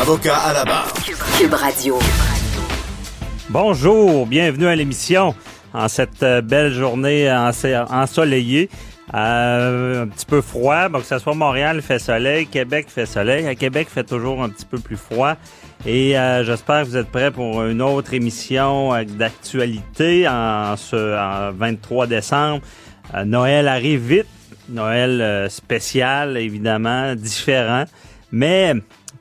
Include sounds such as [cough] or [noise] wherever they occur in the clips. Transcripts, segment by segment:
Avocat à la barre. Cube Radio. Bonjour, bienvenue à l'émission en cette euh, belle journée ensoleillée. Euh, un petit peu froid, bon, que ce soit Montréal fait soleil, Québec fait soleil. À Québec fait toujours un petit peu plus froid. Et euh, j'espère que vous êtes prêts pour une autre émission d'actualité en ce 23 décembre. Noël arrive vite. Noël spécial, évidemment, différent, mais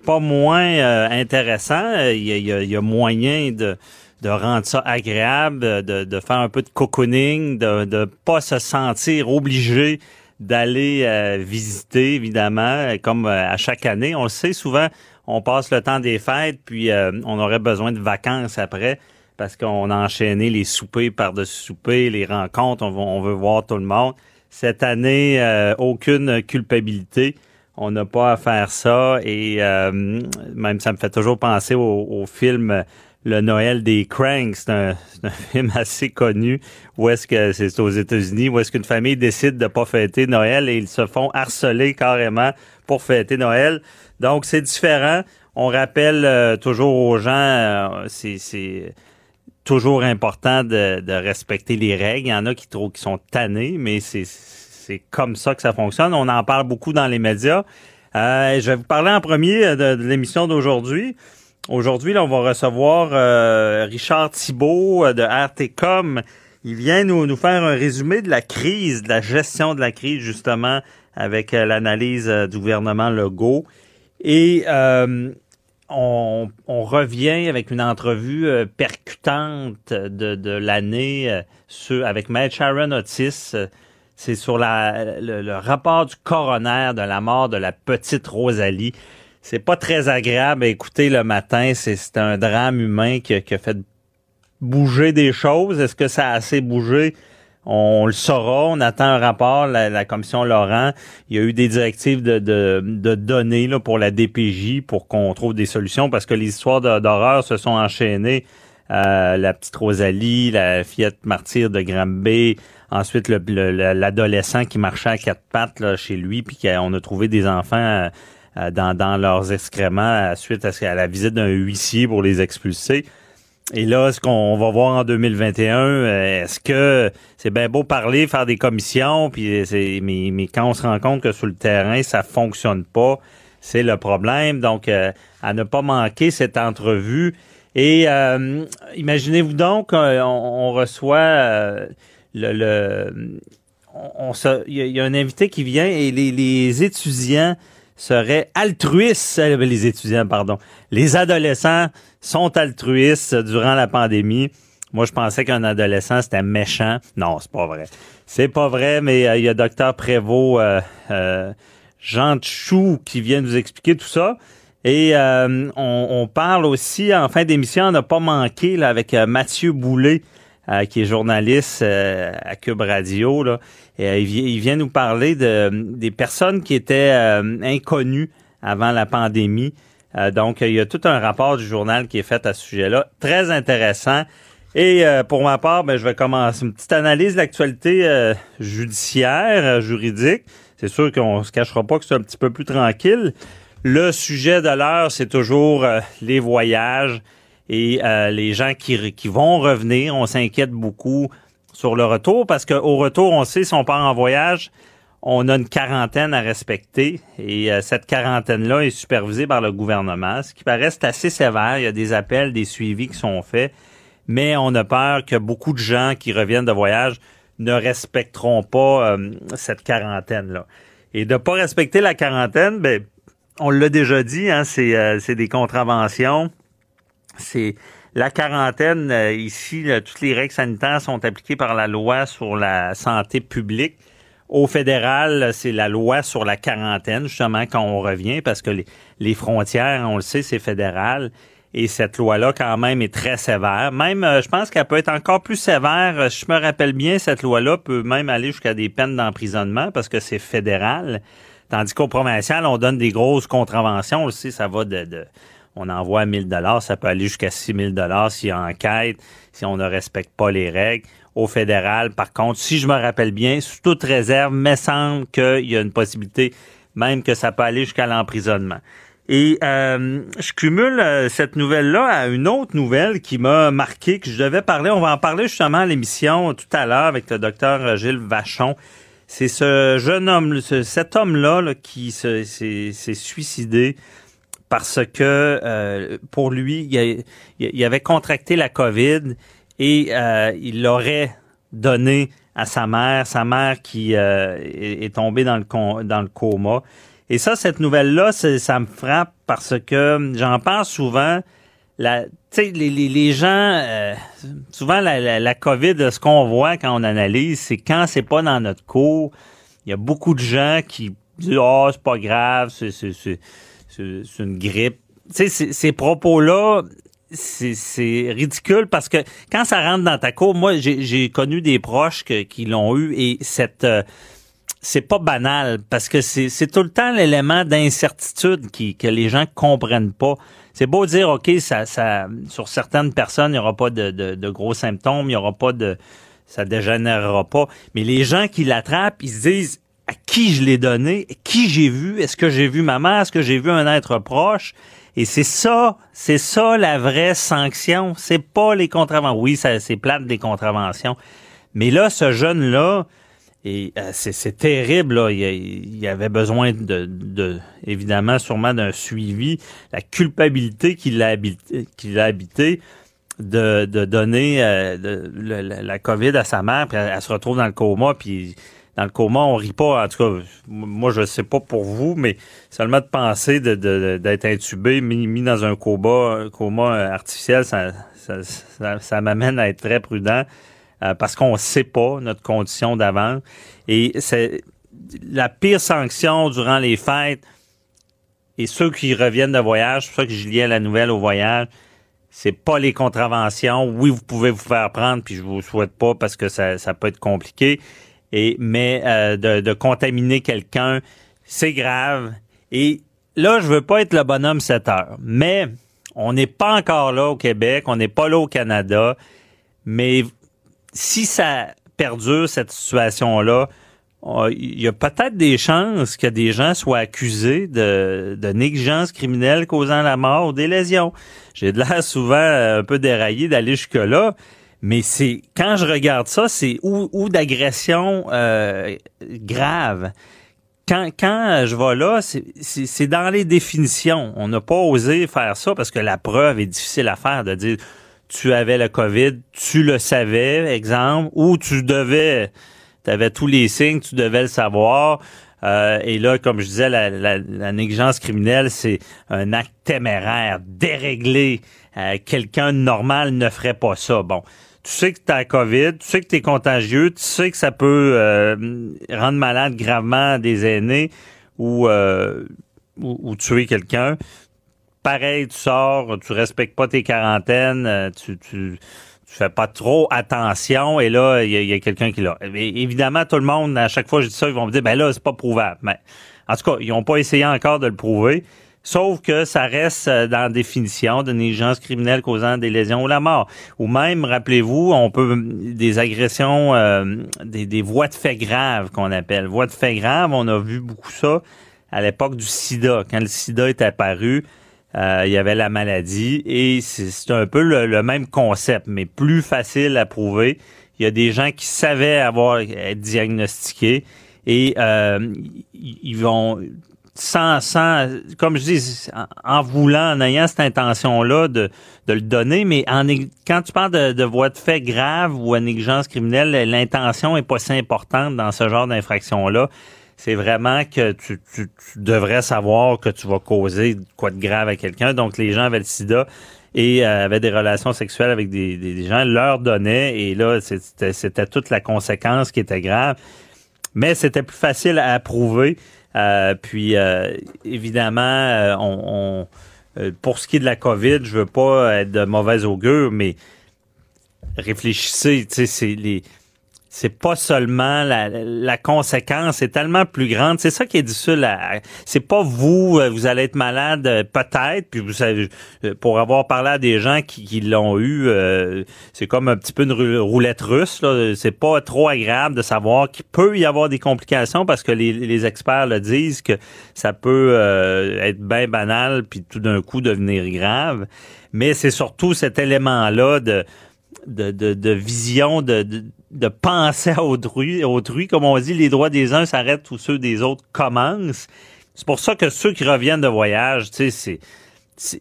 pas moins intéressant. Il y, a, moyen de de rendre ça agréable, de, de faire un peu de cocooning, de ne pas se sentir obligé d'aller euh, visiter, évidemment, comme euh, à chaque année. On le sait, souvent, on passe le temps des fêtes, puis euh, on aurait besoin de vacances après parce qu'on a enchaîné les soupers par-dessus soupers, les rencontres, on, on, veut voir tout le monde. Cette année, aucune culpabilité. On n'a pas à faire ça et même ça me fait toujours penser au, au film le Noël des Cranks. C'est un, [laughs] film assez connu où est-ce que c'est aux États-Unis, où est-ce qu'une famille décide de pas fêter Noël et ils se font harceler carrément pour fêter Noël. Donc c'est différent. On rappelle euh, toujours aux gens, euh, c'est toujours important de, de, respecter les règles. Il y en a qui trouvent qui sont tannés, mais c'est c'est comme ça que ça fonctionne. On en parle beaucoup dans les médias. Euh, je vais vous parler en premier de, l'émission d'aujourd'hui. Aujourd'hui, on va recevoir euh, Richard Thibault euh, de RTCOM. Il vient nous, nous faire un résumé de la crise, de la gestion de la crise, justement, avec l'analyse du gouvernement Legault. Et on, revient avec une entrevue percutante de, l'année avec Maître Sharon Otis. C'est sur le rapport du coroner de la mort de la petite Rosalie c'est pas très agréable à écouter le matin. C'est un drame humain qui a, fait bouger des choses. Est-ce que ça a assez bougé? On le saura. On attend un rapport, la, commission Laurent. Il y a eu des directives de, de, données là, pour la DPJ pour qu'on trouve des solutions parce que les histoires d'horreur se sont enchaînées. Euh, la petite Rosalie, la fillette martyre de Granby, ensuite l'adolescent qui marchait à quatre pattes là, chez lui, puis qu'on a trouvé des enfants euh, euh, dans, dans, leurs excréments suite à, la visite d'un huissier pour les expulser. Et là, ce qu'on va voir en 2021, euh, est-ce que c'est bien beau parler, faire des commissions, puis mais, mais, quand on se rend compte que sur le terrain, ça fonctionne pas, c'est le problème. Donc, euh, à ne pas manquer cette entrevue. Et imaginez-vous donc, on, reçoit le, le on, il y, a un invité qui vient et les, les étudiants seraient altruistes, euh, les étudiants, pardon. Les adolescents sont altruistes durant la pandémie. Moi, je pensais qu'un adolescent, c'était méchant. Non, c'est pas vrai. C'est pas vrai, mais euh, il y a docteur Prévost, euh, Jean Chou, qui vient nous expliquer tout ça. Et on, parle aussi, en fin d'émission, on n'a pas manqué là, avec Mathieu Boulet, qui est journaliste à Cube Radio. Là. Euh, il, vient nous parler de, des personnes qui étaient euh, inconnues avant la pandémie. Euh, donc, il y a tout un rapport du journal qui est fait à ce sujet-là. Très intéressant. Et pour ma part, ben, je vais commencer une petite analyse de l'actualité judiciaire, juridique. C'est sûr qu'on se cachera pas que c'est un petit peu plus tranquille. Le sujet de l'heure, c'est toujours les voyages et les gens qui, qui vont revenir. On s'inquiète beaucoup sur le retour parce qu'au retour, on sait, si on part en voyage, on a une quarantaine à respecter et euh, cette quarantaine-là est supervisée par le gouvernement, ce qui paraît assez sévère. Il y a des appels, des suivis qui sont faits, mais on a peur que beaucoup de gens qui reviennent de voyage ne respecteront pas euh, cette quarantaine-là. Et de pas respecter la quarantaine, ben, on l'a déjà dit, hein, c'est, euh, c'est des contraventions, c'est la quarantaine, ici, toutes les règles sanitaires sont appliquées par la loi sur la santé publique Au fédéral, c'est la loi sur la quarantaine, justement, quand on revient, parce que les, frontières, on le sait, c'est fédéral. Et cette loi-là, quand même, est très sévère. Même, euh, je pense qu'elle peut être encore plus sévère. Je me rappelle bien, cette loi-là peut même aller jusqu'à des peines d'emprisonnement parce que c'est fédéral. Tandis qu'au provincial, on donne des grosses contraventions. On le sait, ça va de on envoie 1000 dollars, ça peut aller jusqu'à 6000 dollars s'il y a enquête, si on ne respecte pas les règles. Au fédéral, par contre, si je me rappelle bien, sous toute réserve, me semble qu'il y a une possibilité même que ça peut aller jusqu'à l'emprisonnement. Et euh, je cumule euh, cette nouvelle-là à une autre nouvelle qui m'a marqué, que je devais parler. On va en parler justement à l'émission tout à l'heure avec le docteur Gilles Vachon. C'est ce jeune homme, cet homme-là qui s'est suicidé parce que euh, pour lui, il, avait contracté la COVID et il l'aurait donné à sa mère, sa mère qui est, tombée dans le, dans le coma. Et ça, cette nouvelle-là, ça me frappe parce que j'en pense souvent. La, les, les, les gens, euh, souvent la, la, COVID, ce qu'on voit quand on analyse, c'est quand c'est pas dans notre cours, il y a beaucoup de gens qui disent oh c'est pas grave, c'est une grippe. Tu sais, ces propos-là, c'est ridicule parce que quand ça rentre dans ta cour, moi j'ai connu des proches qui l'ont eu et cette euh, c'est pas banal parce que c'est tout le temps l'élément d'incertitude qui que les gens comprennent pas. C'est beau dire ok ça sur certaines personnes il y aura pas de, de, gros symptômes, il y aura pas de ça dégénérera pas, mais les gens qui l'attrapent, ils se disent à qui je l'ai donné, qui j'ai vu, est-ce que j'ai vu ma mère, est-ce que j'ai vu un être proche et c'est ça, c'est ça la vraie sanction, c'est pas les contraventions. Oui, c'est plate des contraventions. Mais là ce jeune là, et euh, c'est terrible, là. Il, avait besoin de, de évidemment, sûrement d'un suivi. La culpabilité qu'il a habité, qu'il a habité de, de donner euh, de, la, COVID à sa mère, puis elle, se retrouve dans le coma, puis dans le coma, on rit pas. En tout cas, moi, je sais pas pour vous, mais seulement de penser d'être intubé, mis, dans un coma, coma artificiel, ça, m'amène à être très prudent. Euh, parce qu'on ne sait pas notre condition d'avant. Et c'est la pire sanction durant les fêtes. Et ceux qui reviennent de voyage, c'est pour ça que je liais la nouvelle au voyage, c'est pas les contraventions. Oui, vous pouvez vous faire prendre, puis je vous souhaite pas parce que ça peut être compliqué. Et mais euh, de, de contaminer quelqu'un, c'est grave. Et là, je veux pas être le bonhomme 7 heures, mais on n'est pas encore là au Québec, on n'est pas là au Canada. Mais si ça perdure, cette situation-là, il y a peut-être des chances que des gens soient accusés de, négligence criminelle causant la mort ou des lésions. J'ai de l'air souvent un peu déraillé d'aller jusque-là, mais c'est quand je regarde ça, c'est ou, d'agression euh, grave. Quand, quand je vais là, c'est dans les définitions. On n'a pas osé faire ça parce que la preuve est difficile à faire de dire tu avais la COVID, tu le savais, exemple, ou tu devais, tu avais tous les signes, tu devais le savoir. Euh, et là, comme je disais, la, la, négligence criminelle, c'est un acte téméraire, déréglé. Euh, quelqu'un normal ne ferait pas ça. Bon, tu sais que tu as la COVID, tu sais que tu es contagieux, tu sais que ça peut euh, rendre malade gravement des aînés ou, ou tuer quelqu'un pareil, tu sors, tu respectes pas tes quarantaines, euh, tu, tu, tu fais pas trop attention et là, il y a, quelqu'un qui l'a. Évidemment, tout le monde, à chaque fois que je dis ça, ils vont me dire, ben là, c'est pas prouvable. Mais en tout cas, ils n'ont pas essayé encore de le prouver. Sauf que ça reste euh, dans la définition de négligence criminelle causant des lésions ou la mort. Ou même, rappelez-vous, on peut des agressions, euh, des, des voies de fait graves qu'on appelle. Voies de fait graves, on a vu beaucoup ça à l'époque du sida. Quand le sida est apparu, euh, il y avait la maladie et c'est un peu le, même concept, mais plus facile à prouver. Il y a des gens qui savaient avoir être diagnostiqués et euh, ils vont sans, sans, comme je dis, en, voulant, en ayant cette intention-là de, de le donner, mais en, quand tu parles de, de voie de fait grave ou à négligence criminelle, l'intention est pas si importante dans ce genre d'infraction-là c'est vraiment que tu, tu, devrais savoir que tu vas causer quoi de grave à quelqu'un. Donc, les gens avaient le sida et euh, avaient des relations sexuelles avec des, des, gens, leur donnaient, et là, c'était toute la conséquence qui était grave. mais c'était plus facile à approuver. Puis évidemment, on, pour ce qui est de la COVID, je veux pas être de mauvaise augure, mais réfléchissez, tu c'est les c'est pas seulement la, la conséquence, c'est tellement plus grande. C'est ça qui est difficile. C'est pas vous, euh, vous allez être malade euh, peut-être, puis vous savez, euh, pour avoir parlé à des gens qui, qui l'ont eu, c'est comme un petit peu une roulette russe. Là. C'est pas trop agréable de savoir qu'il peut y avoir des complications parce que les, les experts le disent que ça peut être bien banal puis tout d'un coup devenir grave. Mais c'est surtout cet élément-là de de, de, de vision, de, de, de penser à autrui, autrui. Comme on dit, les droits des uns s'arrêtent où ceux des autres commencent. C'est pour ça que ceux qui reviennent de voyage, tu sais, c'est,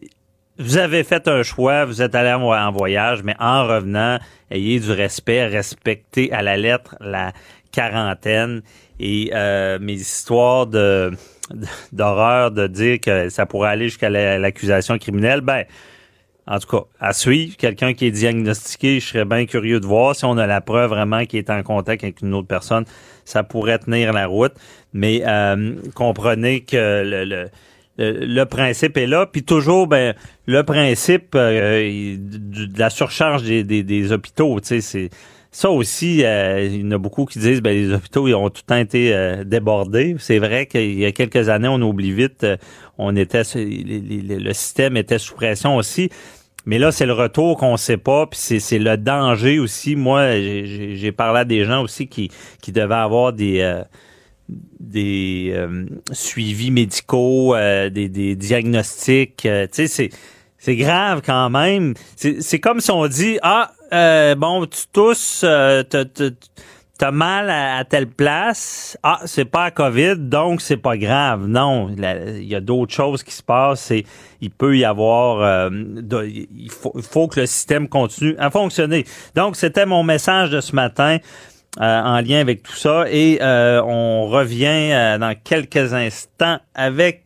vous avez fait un choix, vous êtes allé en voyage, mais en revenant, ayez du respect, respectez à la lettre la quarantaine et euh, mes histoires de d'horreur de dire que ça pourrait aller jusqu'à l'accusation criminelle, ben en tout cas, à suivre, quelqu'un qui est diagnostiqué, je serais bien curieux de voir si on a la preuve vraiment qu'il est en contact avec une autre personne, ça pourrait tenir la route. Mais euh, comprenez que le, le, principe est là. Puis toujours, ben, le principe euh, de la surcharge des, des, des hôpitaux, tu sais, c'est ça aussi, euh, il y en a beaucoup qui disent ben les hôpitaux ils ont tout le temps été euh, débordés. C'est vrai qu'il y a quelques années, on oublie vite, euh, on était le système était sous pression aussi. Mais là, c'est le retour qu'on sait pas, puis c'est le danger aussi. Moi, j'ai parlé à des gens aussi qui, qui devaient avoir des des suivis médicaux, des, des diagnostics. tu sais, c'est c'est grave quand même. C'est comme si on dit ah euh, bon, tu tousses, euh, t'as mal à, telle place. Ah, c'est pas la COVID, donc c'est pas grave. Non, il y a d'autres choses qui se passent. Et il peut y avoir, euh, il, faut, il faut que le système continue à fonctionner. Donc, c'était mon message de ce matin. Euh, en lien avec tout ça. Et euh, on revient dans quelques instants avec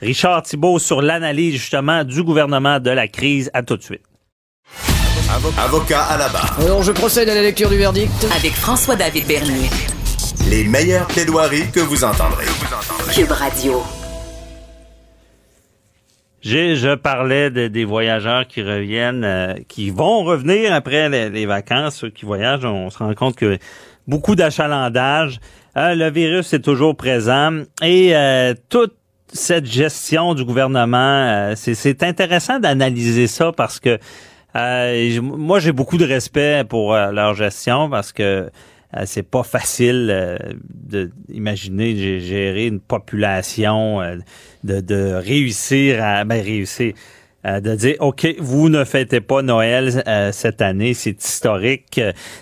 Richard Thibault sur l'analyse justement du gouvernement de la crise. À tout de suite. Avocat à la barre. Alors, je procède à la lecture du verdict. Avec François-David Bernier. Les meilleures plaidoiries que vous entendrez. Cube Radio. Je parlais des voyageurs qui reviennent, euh, qui vont revenir après les, vacances, ceux qui voyagent. On se rend compte que beaucoup d'achalandage. Euh, le virus est toujours présent et euh, toute cette gestion du gouvernement, c'est intéressant d'analyser ça parce que euh, moi, j'ai beaucoup de respect pour euh, leur gestion parce que euh, c'est pas facile de imaginer gérer une population, de, de réussir à ben, réussir. de dire OK, vous ne fêtez pas Noël cette année, c'est historique.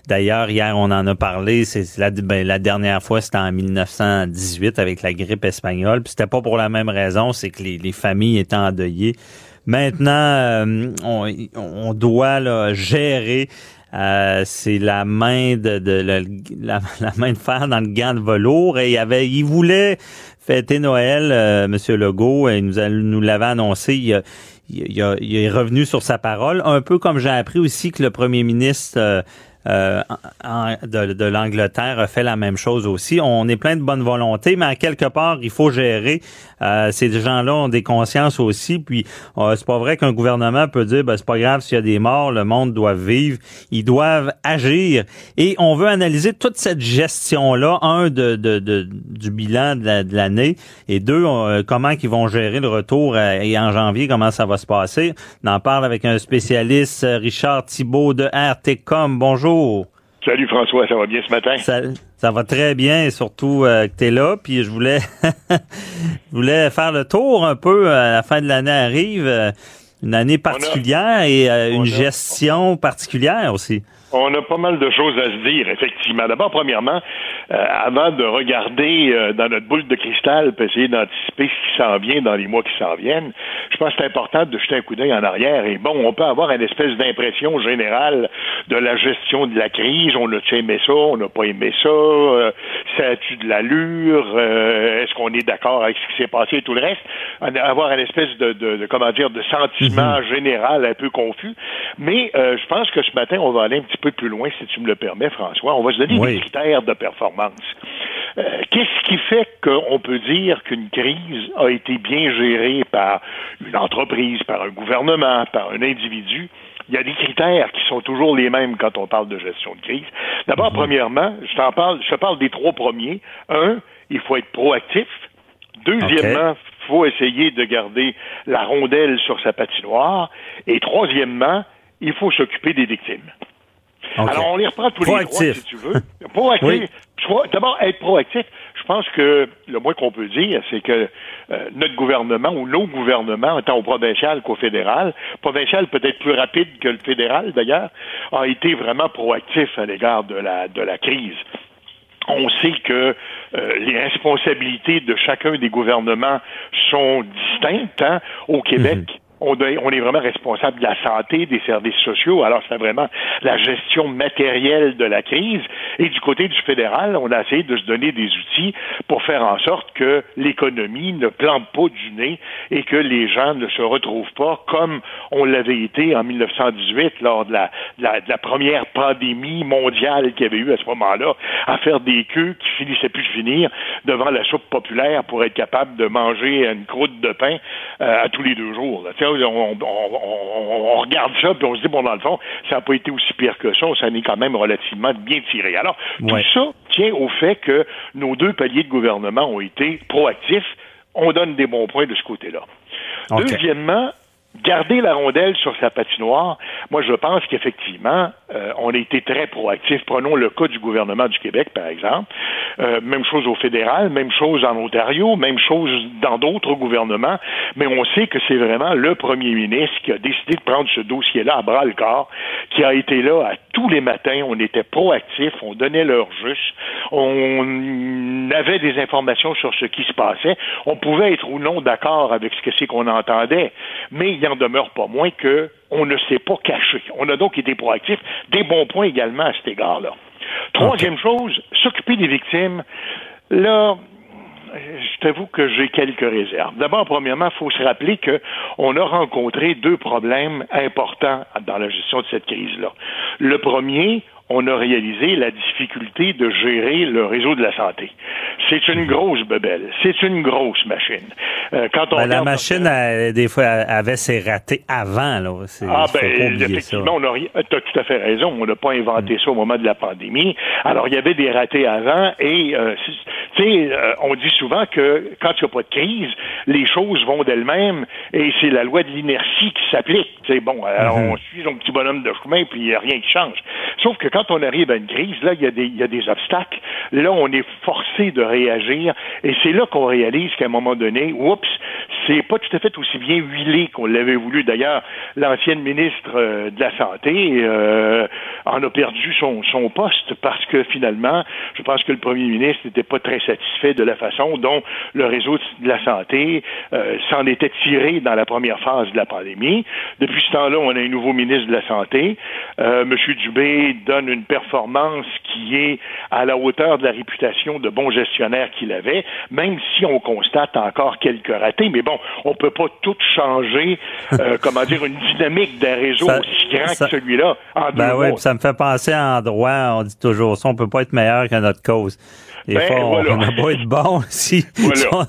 D'ailleurs, hier on en a parlé, c'est la, ben, la dernière fois c'était en 1918 avec la grippe espagnole, puis c'était pas pour la même raison, c'est que les, les familles étaient endeuillées. Maintenant, euh, on, doit là, gérer. Euh, c'est la main de, [laughs] la, main de fer dans le gant de velours et il avait il voulait fêter Noël euh, monsieur Legault et nous nous l'avait annoncé il, il, est revenu sur sa parole un peu comme j'ai appris aussi que le premier ministre euh, de, de l'Angleterre a fait la même chose aussi. On est plein de bonne volonté, mais à quelque part, il faut gérer. Euh, ces gens-là ont des consciences aussi. Puis euh, c'est pas vrai qu'un gouvernement peut dire ben, c'est pas grave s'il y a des morts, le monde doit vivre. Ils doivent agir. Et on veut analyser toute cette gestion-là, un de, de, de du bilan de l'année, et deux, comment ils vont gérer le retour et en janvier, comment ça va se passer. On en parle avec un spécialiste, Richard Thibault de RTCOM. Bonjour. Salut François, ça va bien ce matin? Ça, va très bien, surtout euh, que tu es là. Puis je voulais, [laughs] voulais faire le tour un peu. Euh, à la fin de l'année arrive, euh, une année particulière et une gestion particulière aussi. On a pas mal de choses à se dire, effectivement. D'abord, premièrement, euh, avant de regarder euh, dans notre boule de cristal pour essayer d'anticiper ce qui s'en vient dans les mois qui s'en viennent, je pense que c'est important de jeter un coup d'œil en arrière. Et bon, on peut avoir une espèce d'impression générale de la gestion de la crise. On a-tu aimé ça? On n'a pas aimé ça? Euh, ça a-tu de l'allure? Euh, est-ce qu'on est d'accord avec ce qui s'est passé et tout le reste? Avoir une espèce de, de, comment dire, de sentiment mhm. général un peu confus. Mais je pense que ce matin, on va aller un petit peu plus loin, si tu me le permets, François. On va se donner des critères de performance. Qu'est-ce qui fait qu'on peut dire qu'une crise a été bien gérée par une entreprise, par un gouvernement, par un individu? il y a des critères qui sont toujours les mêmes quand on parle de gestion de crise. D'abord, mhm. premièrement, je t'en parle, je te parle des trois premiers. Un, il faut être proactif. Deuxièmement, il faut essayer de garder la rondelle sur sa patinoire. Et troisièmement, il faut s'occuper des victimes. Alors, on les reprend tous les trois, si tu veux. Proactif. D'abord, être proactif. Je pense que le moins qu'on peut dire, c'est que euh, notre gouvernement ou nos gouvernements, tant au provincial qu'au fédéral, provincial peut-être plus rapide que le fédéral d'ailleurs, a été vraiment proactif à l'égard de la, de la crise on sait que euh, les responsabilités de chacun des gouvernements sont distinctes. Hein. Au Québec, on, est vraiment responsable de la santé, des services sociaux. Alors, c'est vraiment la gestion matérielle de la crise. Et du côté du fédéral, on a essayé de se donner des outils pour faire en sorte que l'économie ne plante pas du nez et que les gens ne se retrouvent pas comme on l'avait été en 1918 lors de la, de la, première pandémie mondiale qu'il y avait eu à ce moment-là, à faire des queues qui finissaient plus de finir devant la soupe populaire pour être capable de manger une croûte de pain euh, à tous les deux jours on, regarde ça, puis on se dit, bon, dans le fond, ça n'a pas été aussi pire que ça, ça n'est quand même relativement bien tiré. Alors, tout ça tient au fait que nos deux paliers de gouvernement ont été proactifs. On donne des bons points de ce côté-là. Deuxièmement, garder la rondelle sur sa patinoire, moi je pense qu'effectivement, euh, on a été très proactif. Prenons le cas du gouvernement du Québec, par exemple. Euh, même chose au fédéral, même chose en Ontario, même chose dans d'autres gouvernements, mais on sait que c'est vraiment le premier ministre qui a décidé de prendre ce dossier-là à bras le corps, qui a été là à tous les matins, on était proactif, on donnait l'heure juste, on avait des informations sur ce qui se passait, on pouvait être ou non d'accord avec ce que c'est qu'on entendait, mais il en demeure pas moins que on ne s'est pas caché. On a donc été proactif. Des bons points également à cet égard-là. Troisième chose, s'occuper des victimes. Là, je t'avoue que j'ai quelques réserves. D'abord, premièrement, il faut se rappeler qu'on a rencontré deux problèmes importants dans la gestion de cette crise-là. Le premier, on a réalisé la difficulté de gérer le réseau de la santé. C'est une grosse bebelle. C'est une grosse machine. Euh, quand on ben, la machine, des fois, avait ses ratés avant. Là. Ah ben, effectivement, on a as tout à fait raison. On n'a pas inventé ça au moment de la pandémie. Alors, il y avait des ratés avant et, euh, tu sais, euh, on dit souvent que quand il n'y a pas de crise, les choses vont d'elles-mêmes et c'est la loi de l'inertie qui s'applique. C'est bon, alors mhm. on suit son petit bonhomme de chemin puis il n'y a rien qui change. Sauf que quand on arrive à une crise, là, il y, a des, obstacles. Là, on est forcé de réagir. Et c'est là qu'on réalise qu'à un moment donné, oups, c'est pas tout à fait aussi bien huilé qu'on l'avait voulu. D'ailleurs, l'ancienne ministre euh, de la Santé euh, en a perdu son, poste parce que finalement, je pense que le premier ministre n'était pas très satisfait de la façon dont le réseau de la santé euh, s'en était tiré dans la première phase de la pandémie. Depuis ce temps-là, on a un nouveau ministre de la Santé. M. Dubé donne une performance qui est à la hauteur de la réputation de bon gestionnaire qu'il avait, même si on constate encore quelques ratés. Mais bon, on peut pas tout changer, euh, [laughs] comment dire, une dynamique d'un réseau aussi grand que celui-là en ben oui, ça me fait penser en droit, on dit toujours ça, on peut pas être meilleur que notre cause. Des ben, fois, on n'a pas être bon [laughs] si,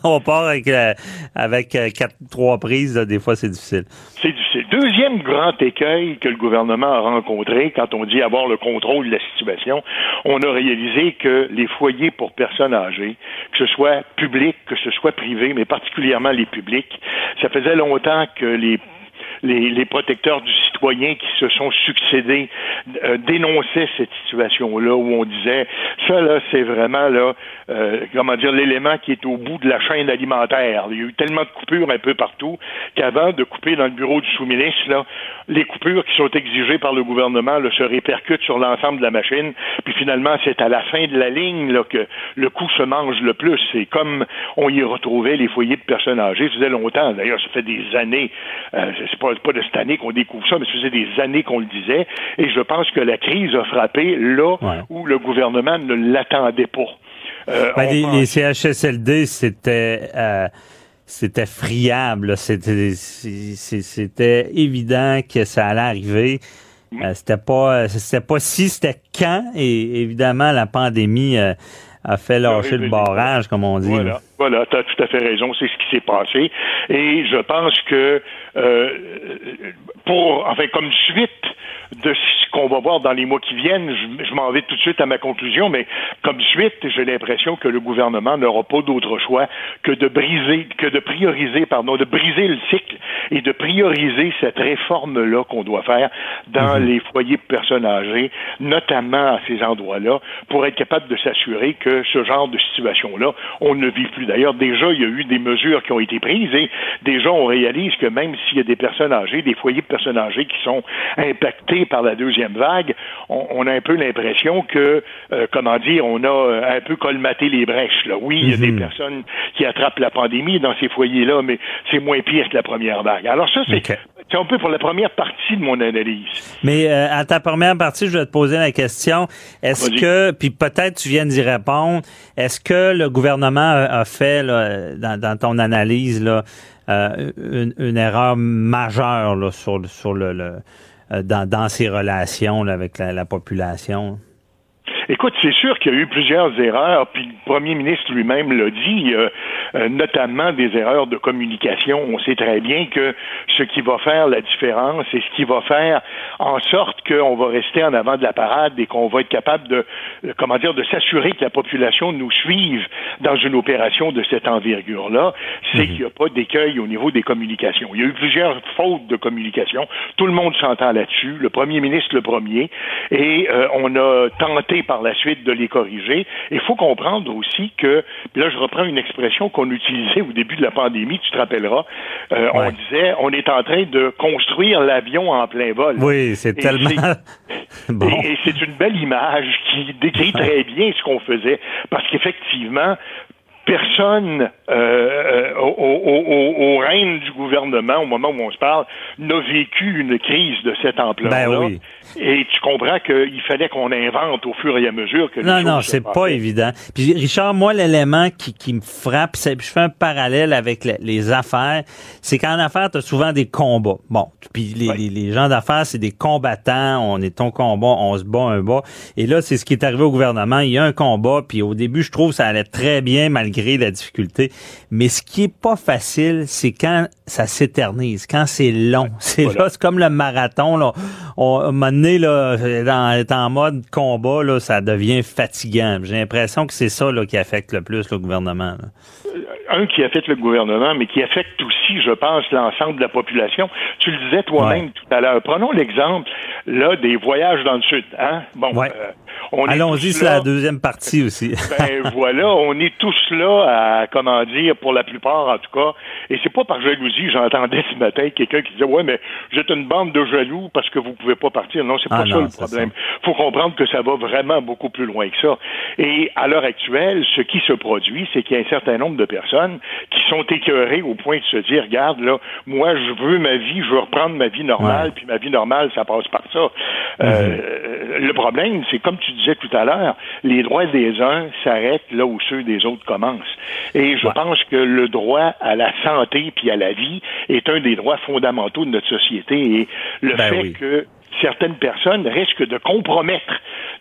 on part avec, euh, avec euh, quatre, trois prises, des fois, c'est difficile. C'est difficile. Deuxième grand écueil que le gouvernement a rencontré quand on dit avoir le contrôle de la situation, on a réalisé que les foyers pour personnes âgées, que ce soit public, que ce soit privé, mais particulièrement les publics, ça faisait longtemps que les les, protecteurs du citoyen qui se sont succédés euh, dénonçaient cette situation-là où on disait ça là c'est vraiment là euh, comment dire l'élément qui est au bout de la chaîne alimentaire. Il y a eu tellement de coupures un peu partout qu'avant de couper dans le bureau du sous-ministre là, les coupures qui sont exigées par le gouvernement là, se répercutent sur l'ensemble de la machine. Puis finalement c'est à la fin de la ligne là, que le coût se mange le plus. C'est comme on y retrouvait les foyers de personnes âgées. Ça faisait longtemps. D'ailleurs ça fait des années. Euh, c'est pas pas de cette année qu'on découvre ça, mais ça faisait des années qu'on le disait. Et je pense que la crise a frappé là où le gouvernement ne l'attendait pas. Euh, ben, les, CHSLD, c'était euh, c'était friable. C'était évident que ça allait arriver. Euh, c'était pas c'était pas si, c'était quand. Et évidemment, la pandémie a fait lâcher le barrage, comme on dit. Voilà, voilà tu as tout à fait raison, c'est ce qui s'est passé. Et je pense que euh, pour, enfin, comme suite de ce qu'on va voir dans les mois qui viennent, je, m'en vais tout de suite à ma conclusion, mais comme suite, j'ai l'impression que le gouvernement n'aura pas d'autre choix que de briser, que de prioriser, pardon, de briser le cycle et de prioriser cette réforme-là qu'on doit faire dans mhm. les foyers de personnes âgées, notamment à ces endroits-là, pour être capable de s'assurer que ce genre de situation-là, on ne vit plus. D'ailleurs, déjà, il y a eu des mesures qui ont été prises et déjà, on réalise que même s'il y a des personnes âgées, des foyers de personnes âgées qui sont impactés par la deuxième vague, on, a un peu l'impression que, euh, comment dire, on a euh, un peu colmaté les brèches. Là. Oui, il y a des mhm. personnes qui attrapent la pandémie dans ces foyers-là, mais c'est moins pire que la première vague. Alors ça, c'est un peu pour la première partie de mon analyse. Mais euh, à ta première partie, je vais te poser la question, est-ce que, puis peut-être tu viens d'y répondre, est-ce que le gouvernement a, fait, dans, ton analyse, là, une, erreur majeure là, sur, sur le euh, dans, dans ses relations avec la, population? Écoute, c'est sûr qu'il y a eu plusieurs erreurs, puis le premier ministre lui-même l'a dit, euh, euh, notamment des erreurs de communication. On sait très bien que ce qui va faire la différence et ce qui va faire en sorte qu'on va rester en avant de la parade et qu'on va être capable de, euh, comment dire, de s'assurer que la population nous suive dans une opération de cette envergure-là, c'est mhm. qu'il n'y a pas d'écueil au niveau des communications. Il y a eu plusieurs fautes de communication. Tout le monde s'entend là-dessus. Le premier ministre le premier. Et on a tenté par la suite de les corriger. Il faut comprendre aussi que, là je reprends une expression qu'on utilisait au début de la pandémie, tu te rappelleras, euh, on disait on est en train de construire l'avion en plein vol. Oui, c'est tellement... [laughs] bon. Et, c'est une belle image qui décrit très bien ce qu'on faisait, parce qu'effectivement, personne euh, euh, au, au, au, règne du gouvernement, au moment où on se parle, n'a vécu une crise de cette ampleur-là. Ben oui. Et tu comprends qu'il fallait qu'on invente au fur et à mesure que Non, non, c'est pas évident. Puis Richard, moi, l'élément qui, qui me frappe, c'est je fais un parallèle avec les, affaires, c'est qu'en affaires, tu as souvent des combats. Bon, puis les, les, gens d'affaires, c'est des combattants, on est ton combat, on se bat un bas. Et là, c'est ce qui est arrivé au gouvernement. Il y a un combat, puis au début, je trouve ça allait très bien malgré la difficulté. Mais ce qui est pas facile, c'est quand ça s'éternise, quand c'est long. C'est là, c'est comme le marathon. Là. On, là, dans, en mode combat, là, ça devient fatigant. J'ai l'impression que c'est ça là, qui affecte le plus le gouvernement. Euh, un qui affecte le gouvernement, mais qui affecte aussi, je pense, l'ensemble de la population. Tu le disais toi-même tout à l'heure. Prenons l'exemple là des voyages dans le sud. Hein? Bon, euh, Allons-y, c'est la deuxième partie aussi. ben [laughs] voilà, on est tous là à, comment dire, pour la plupart en tout cas, et c'est pas par jalousie, j'entendais ce matin quelqu'un qui disait, ouais, mais vous êtes une bande de jaloux parce que vous pouvez pas partir. Non, c'est pas ah ça le problème. Il faut comprendre que ça va vraiment beaucoup plus loin que ça. Et à l'heure actuelle, ce qui se produit, c'est qu'il y a un certain nombre de personnes qui sont écœurées au point de se dire, regarde, là, moi, je veux ma vie, je veux reprendre ma vie normale, puis ma vie normale, ça passe par ça. Euh, mhm. le problème, c'est comme tu disais tout à l'heure, les droits des uns s'arrêtent là où ceux des autres commencent. Et je pense que le droit à la santé puis à la vie est un des droits fondamentaux de notre société. Et le ben fait que certaines personnes risquent de compromettre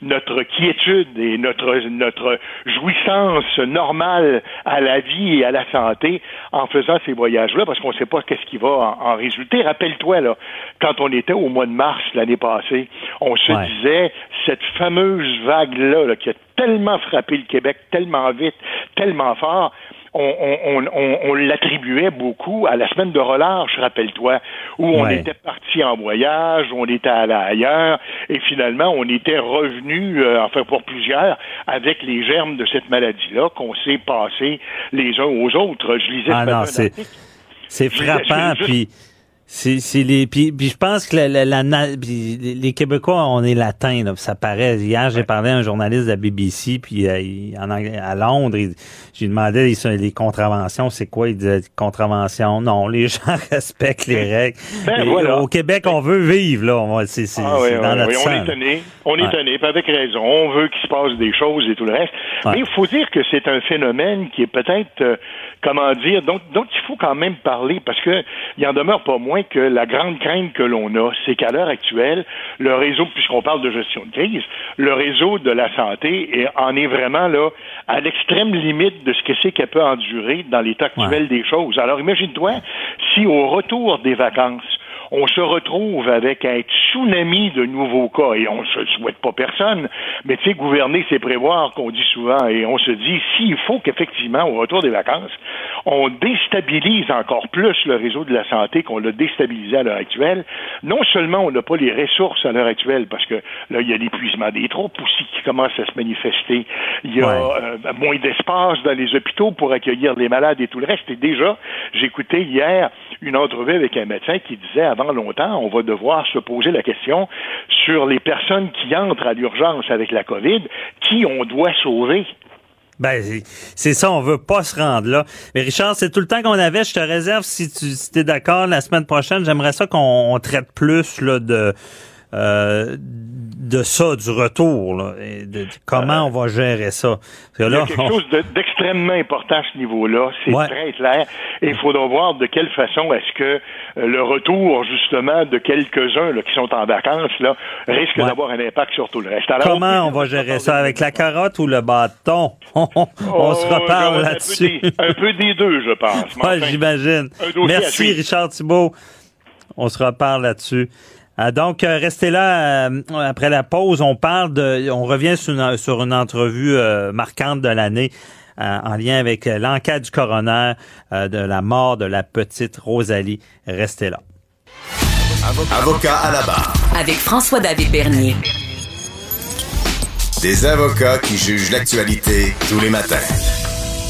notre quiétude et notre, notre jouissance normale à la vie et à la santé en faisant ces voyages-là, parce qu'on ne sait pas qu'est-ce qui va en, résulter. Rappelle-toi, là, quand on était au mois de mars l'année passée, on se disait, cette fameuse vague-là là, qui a tellement frappé le Québec, tellement vite, tellement fort, on, on, l'attribuait beaucoup à la semaine de relâche, rappelle-toi, où on était parti en voyage, on était allé ailleurs, et finalement, on était revenu, euh, enfin pour plusieurs, avec les germes de cette maladie-là qu'on s'est passé les uns aux autres. Je lisais ah non, c'est frappant, puis c'est les puis, je pense que la, la, les Québécois on est latins là, ça paraît. Hier j'ai parlé à un journaliste de la BBC puis euh, en à Londres j'ai demandé les, les contraventions c'est quoi? Il disait contraventions non les [laughs] gens respectent les règles. ben, voilà. au Québec on veut vivre là. C'est c'est ah, oui, dans notre on est tenu on est tenu avec raison. On veut qu'il se passe des choses et tout le reste. Mais il faut dire que c'est un phénomène qui est peut-être euh, comment dire dont, dont il faut quand même parler parce que il en demeure pas moins point que la grande crainte que l'on a, c'est qu'à l'heure actuelle, le réseau, puisqu'on parle de gestion de crise, le réseau de la santé en est vraiment là à l'extrême limite de ce que c'est qu'elle peut endurer dans l'état actuel des choses. Alors imagine-toi si au retour des vacances, on se retrouve avec un tsunami de nouveaux cas, et on ne se souhaite pas personne, mais tu sais, gouverner, c'est prévoir, qu'on dit souvent, et on se dit, s'il faut qu'effectivement, au retour des vacances, on déstabilise encore plus le réseau de la santé qu'on l'a déstabilisé à l'heure actuelle, non seulement on n'a pas les ressources à l'heure actuelle, parce que là, il y a l'épuisement des troupes aussi qui commence à se manifester, il y a euh, moins d'espace dans les hôpitaux pour accueillir les malades et tout le reste, et déjà, j'écoutais hier une entrevue avec un médecin qui disait avant longtemps, on va devoir se poser la question sur les personnes qui entrent à l'urgence avec la COVID, qui on doit sauver? Ben, c'est ça, on veut pas se rendre là. Mais Richard, c'est tout le temps qu'on avait. Je te réserve, si tu es d'accord, la semaine prochaine, j'aimerais ça qu'on traite plus là, de euh, de ça, du retour, là, et de, comment on va gérer ça. il y a quelque chose d'extrêmement important à ce niveau-là, c'est très clair, et il faudra voir de quelle façon est-ce que euh, le retour, justement, de quelques-uns qui sont en vacances, là, risque d'avoir un impact sur tout le reste. comment on va gérer ça, avec la carotte ou le bâton? [laughs] on oh, se reparle là-dessus. Un, peu des deux, je pense. j'imagine. Merci, Richard Thibault. On se reparle là-dessus. Ah, donc, euh, restez là. Euh, après la pause, on parle de, on revient sur une, entrevue euh, marquante de l'année en lien avec l'enquête du coroner de la mort de la petite Rosalie. Restez là. Avocat à la barre. Avec François-David Bernier. Des avocats qui jugent l'actualité tous les matins.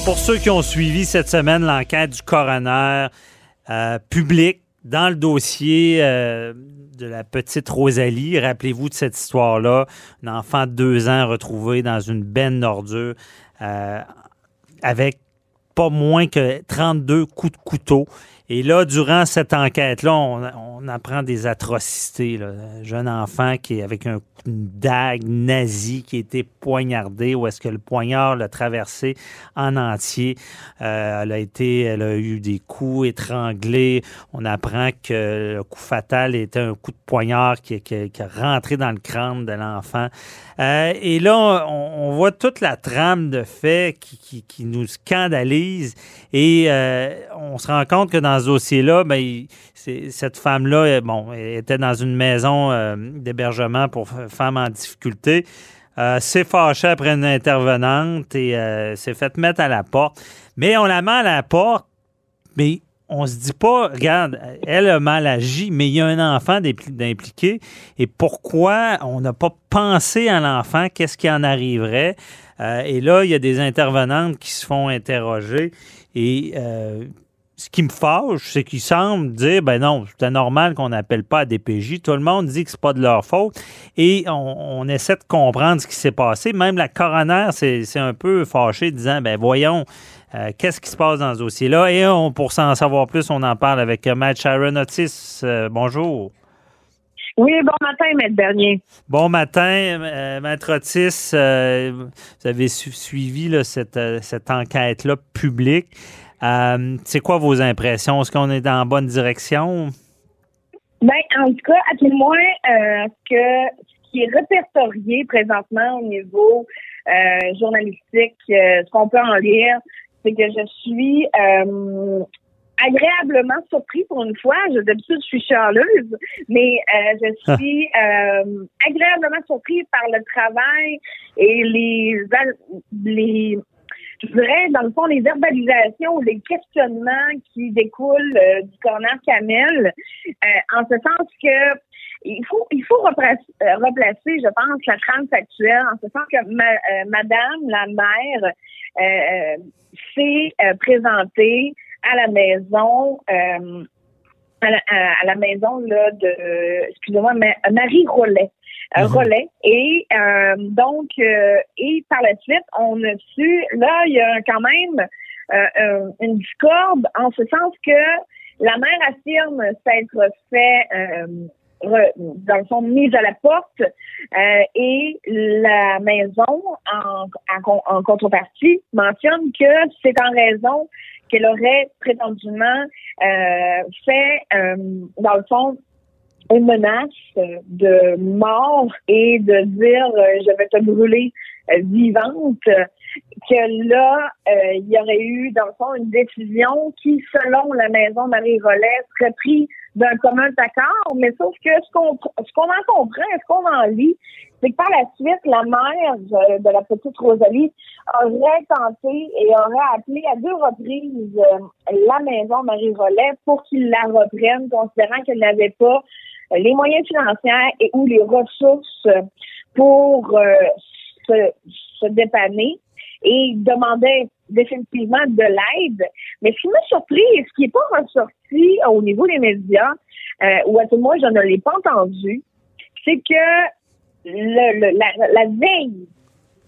Pour ceux qui ont suivi cette semaine l'enquête du coroner public dans le dossier de la petite Rosalie. Rappelez-vous de cette histoire-là. Un enfant de deux ans retrouvé dans une benne d'ordure euh, avec pas moins que 32 coups de couteau. Et là, durant cette enquête-là, on, apprend des atrocités. Un jeune enfant qui avec un, une dague nazie qui a été poignardé, ou est-ce que le poignard l'a traversé en entier. Euh, elle a été, a eu des coups étranglés. On apprend que le coup fatal était un coup de poignard qui, qui, a rentré dans le crâne de l'enfant. Euh, et là, on, voit toute la trame de faits qui, qui, nous scandalise et euh, on se rend compte que dans ce dossier-là, ben, cette femme-là, euh, bon, était dans une maison d'hébergement pour femmes en difficulté. s'est fâchée après une intervenante et s'est fait mettre à la porte. Mais on la met à la porte, mais on se dit pas, regarde, elle a mal agi, mais il y a un enfant d'impliqué. Et pourquoi on n'a pas pensé à l'enfant? Qu'est-ce qui en arriverait? Euh, et là, il y a des intervenantes qui se font interroger. Et euh, ce qui me fâche, c'est qu'ils semblent dire, ben non, c'est normal qu'on n'appelle pas à DPJ. Tout le monde dit que c'est pas de leur faute. Et on, essaie de comprendre ce qui s'est passé. Même la coroner c'est un peu fâchée, disant, ben voyons, euh, qu'est-ce qui se passe dans ce dossier-là? Et on, pour s'en savoir plus, on en parle avec euh, Matt Sharon Otis. Euh, bonjour. Oui, bon matin, Maître Bernier. Bon matin, Maître Otis. vous avez suivi cette, cette enquête-là publique. C'est quoi vos impressions? Est-ce qu'on est dans la bonne direction? Bien, en tout cas, à témoin que ce qui est répertorié présentement au niveau journalistique, ce qu'on peut en lire, c'est que je suis euh, agréablement surpris pour une fois. Je, d'habitude, je suis chialeuse, mais euh, je ah. suis euh, agréablement surpris par le travail et les, les je dirais, dans le fond, les verbalisations, les questionnements qui découlent du corner Camel, en ce sens que il faut il faut replacer, replacer, je pense, la trame actuelle, en ce sens que Madame la mère s'est euh, présenté à la maison euh, à, la, maison là de excusez-moi Marie Rollet euh. Rollet et donc et par la suite on a su là il y a quand même une discorde en ce sens que la mère affirme s'être fait dans le fond, mise à la porte euh, et la maison, en, en, contrepartie, mentionne que c'est en raison qu'elle aurait prétendument euh, fait, euh, dans le fond, une menace de mort et de dire euh, je vais te brûler vivante, que là, il y aurait eu, dans le fond, une décision qui, selon la maison Marie-Rollet, serait prise d'un commun accord, mais sauf que ce qu'on ce qu'on en comprend, ce qu'on en lit, c'est que par la suite, la mère de, la petite Rosalie aurait tenté et aurait appelé à deux reprises la maison Marie-Rollet pour qu'ils la reprennent, considérant qu'elle n'avait pas les moyens financiers et ou les ressources pour euh, se, dépanner et demandait définitivement de l'aide. Mais ce qui m'a surpris et ce qui n'est pas ressorti au niveau des médias, euh, ou à tout le moins je ne l'ai pas entendu, c'est que le, la, veille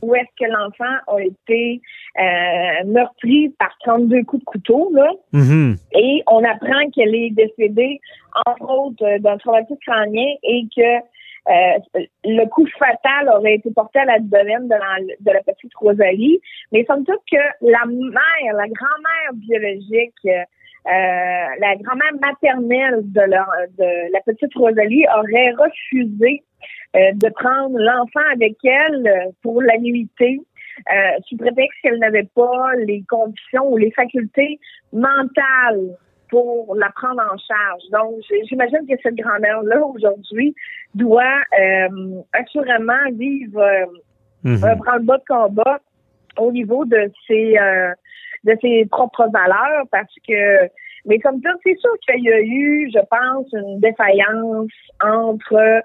où est-ce que l'enfant a été euh, meurtri par 32 coups de couteau, là, mm-hmm. et on apprend qu'elle est décédée, entre autres, d'un traumatisme crânien et que euh, le coup fatal aurait été porté à la domaine de la, de la petite Rosalie, mais somme toute que la mère, la grand-mère biologique, euh, la grand-mère maternelle de, leur, de la petite Rosalie aurait refusé euh, de prendre l'enfant avec elle pour la nuitée. Euh, sous prétexte qu'elle n'avait pas les conditions ou les facultés mentales pour la prendre en charge. Donc, j'imagine que cette grand-mère-là, aujourd'hui, doit euh, assurément vivre euh, mhm. un branle-bas de combat au niveau de ses, euh, de ses propres valeurs parce que mais comme ça, c'est sûr qu'il y a eu, je pense, une défaillance entre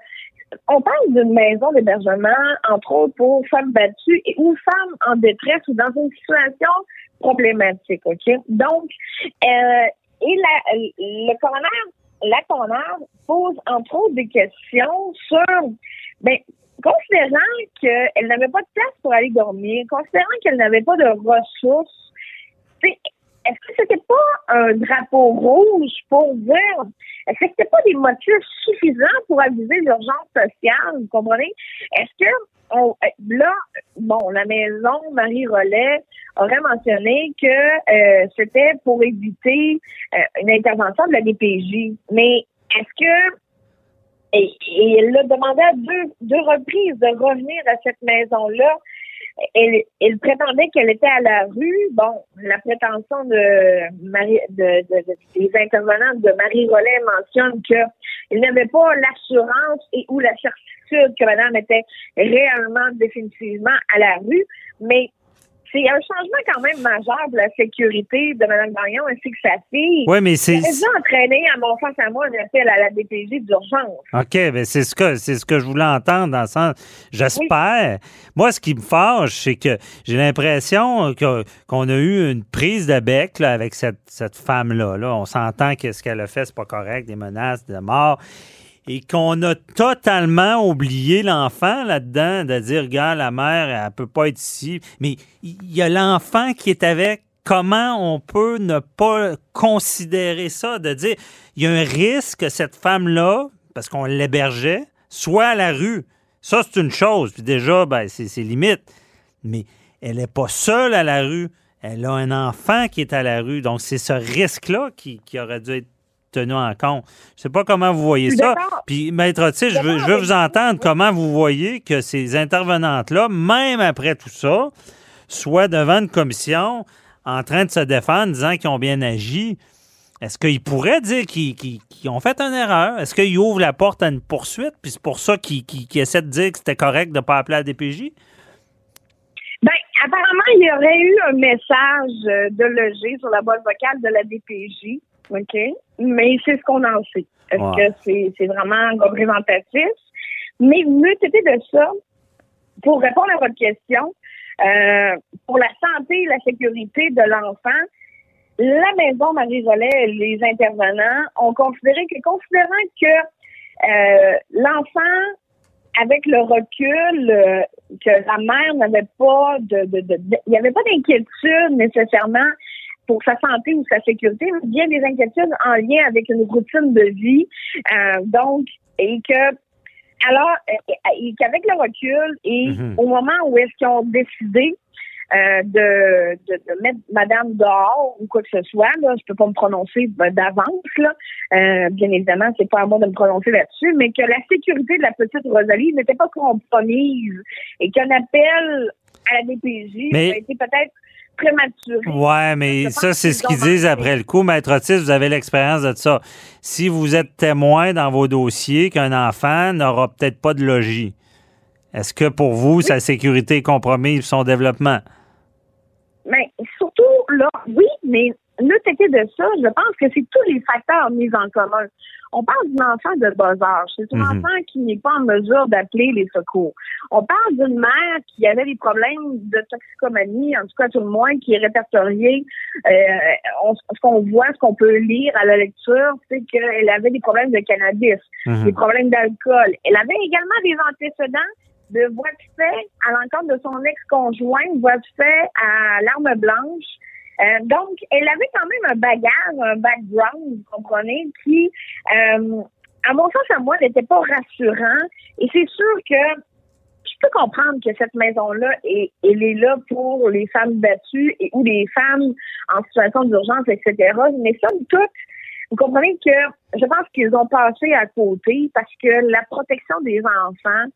on parle d'une maison d'hébergement, entre autres pour femmes battues et ou femmes en détresse ou dans une situation problématique, OK? Donc, euh, et la, le coroner, la coroner pose entre autres des questions sur, ben, considérant qu'elle n'avait pas de place pour aller dormir, considérant qu'elle n'avait pas de ressources, est-ce que c'était pas un drapeau rouge pour dire, est-ce que c'était pas des motifs suffisants pour aviser l'urgence sociale, vous comprenez? Est-ce que on, là, bon, la maison Marie Rollet aurait mentionné que euh, c'était pour éviter euh, une intervention de la DPJ. Mais est-ce que et, et elle a demandé à deux, deux reprises de revenir à cette maison-là elle, prétendait qu'elle était à la rue. Bon, la prétention de, Marie, de, des intervenants de Marie Rollet mentionne qu'il n'avait pas l'assurance et ou la certitude que madame était réellement définitivement à la rue, mais c'est un changement quand même majeur pour la sécurité de Mme Gagnon ainsi que sa fille. Oui, mais c'est. Elle a entraîné à mon face à moi un appel à la DPJ d'urgence. OK, mais c'est ce que c'est ce que je voulais entendre dans le sens. J'espère. Moi, ce qui me fâche, c'est que j'ai l'impression qu'on a eu une prise de bec avec cette, cette femme-là. Là. On s'entend que ce qu'elle a fait, c'est pas correct, des menaces de mort et qu'on a totalement oublié l'enfant là-dedans, de dire, regarde, la mère, elle peut pas être ici. Mais il y a l'enfant qui est avec. Comment on peut ne pas considérer ça, de dire, il y a un risque que cette femme-là, parce qu'on l'hébergeait, soit à la rue. Ça, c'est une chose. Puis déjà, ben, c'est limite. Mais elle n'est pas seule à la rue. Elle a un enfant qui est à la rue. Donc, c'est ce risque-là qui, qui aurait dû être tenu en compte. Je ne sais pas comment vous voyez ça. Puis, Maître Otis, je veux, je veux vous entendre comment vous voyez que ces intervenantes-là, même après tout ça, soient devant une commission en train de se défendre, disant qu'ils ont bien agi. Est-ce qu'ils pourraient dire qu'ils ont fait une erreur? Est-ce qu'ils ouvrent la porte à une poursuite? Puis c'est pour ça qu'ils essaient de dire que c'était correct de ne pas appeler la DPJ? Bien, apparemment, il y aurait eu un message de loger sur la boîte vocale de la DPJ OK? Mais c'est ce qu'on en sait. Est-ce que c'est vraiment représentatif? Mais mieux c'était de ça, pour répondre à votre question, euh, pour la santé et la sécurité de l'enfant, la maison Marie-Rollet et les intervenants ont considéré que, considérant que euh, l'enfant, avec le recul, euh, que la mère n'avait pas de, de, de, il n'y avait pas d'inquiétude nécessairement pour sa santé ou sa sécurité, mais bien des inquiétudes en lien avec une routine de vie. Euh, donc, et que alors, et qu'avec le recul et mhm. au moment où est-ce qu'ils ont décidé euh, de, de, de, mettre Madame dehors ou quoi que ce soit. Là, je peux pas me prononcer d'avance. Là, euh, bien évidemment, c'est pas à moi de me prononcer là-dessus, mais que la sécurité de la petite Rosalie n'était pas compromise et qu'un appel à la DPJ Mais- a été peut-être prématuré. Ouais, mais ça, c'est ce qu'ils disent après le coup. Maître Otis, vous avez l'expérience de ça. Si vous êtes témoin dans vos dossiers qu'un enfant n'aura peut-être pas de logis, est-ce que pour vous, sa sécurité est compromise, son développement? Mais surtout, là, oui, mais le été de ça, je pense que c'est tous les facteurs mis en commun. On parle d'un enfant de bas âge. C'est un Mhm. enfant qui n'est pas en mesure d'appeler les secours. On parle d'une mère qui avait des problèmes de toxicomanie, en tout cas tout le moins, qui est répertoriée. Euh, on- ce qu'on voit, ce qu'on peut lire à la lecture, c'est qu'elle avait des problèmes de cannabis, Mhm. des problèmes d'alcool. Elle avait également des antécédents de voies de fait à l'encontre de son ex-conjoint, voies de fait à l'arme blanche. Euh, donc, elle avait quand même un bagage, un background, vous comprenez, qui, euh, à mon sens, à moi, n'était pas rassurant. Et c'est sûr que je peux comprendre que cette maison-là, est- elle est là pour les femmes battues ou les femmes en situation d'urgence, etc. Mais somme toute, vous comprenez que je pense qu'ils ont passé à côté parce que la protection des enfants,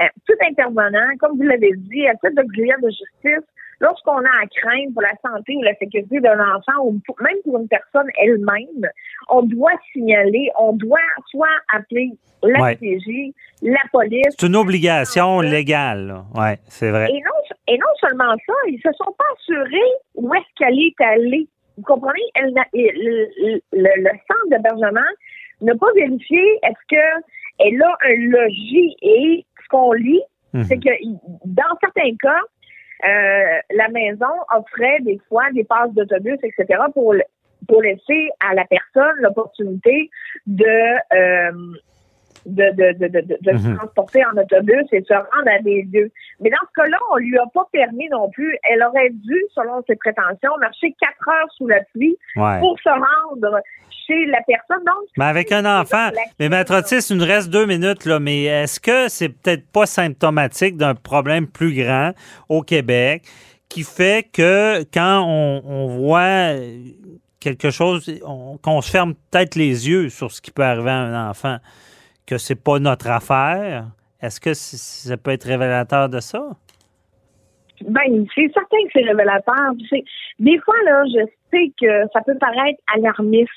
euh, tout intervenant, comme vous l'avez dit, à titre d'auxiliaire de justice, lorsqu'on a à craindre pour la santé ou la sécurité d'un enfant ou pour- même pour une personne elle-même, on doit signaler, on doit soit appeler la Ouais. PJ, la police. C'est une obligation légale. Ouais, c'est vrai. Et non, et non seulement ça, ils se sont pas assurés où est-ce qu'elle est allée. Vous comprenez? Elle le, le- le centre d'hébergement n'a pas vérifié est-ce que elle a un logis et ce qu'on lit, Mhm. c'est que dans certains cas, la maison offrait des fois des passes d'autobus, etc. pour pour laisser à la personne l'opportunité de de, de, de, de, de- se Mhm. transporter en autobus et de se rendre à des lieux. Mais dans ce cas-là, on lui a pas permis non plus. Elle aurait dû, selon ses prétentions, marcher quatre heures sous la pluie Ouais. pour se rendre chez la personne. Donc, Mais avec un enfant. Mais Maître Otis, il nous reste deux minutes, là. Mais est-ce que c'est peut-être pas symptomatique d'un problème plus grand au Québec qui fait que quand on, on voit quelque chose, on- qu'on se ferme peut-être les yeux sur ce qui peut arriver à un enfant, que c'est pas notre affaire? Est-ce que ça peut être révélateur de ça? Ben, c'est certain que c'est révélateur. Des fois, là, je sais que ça peut paraître alarmiste,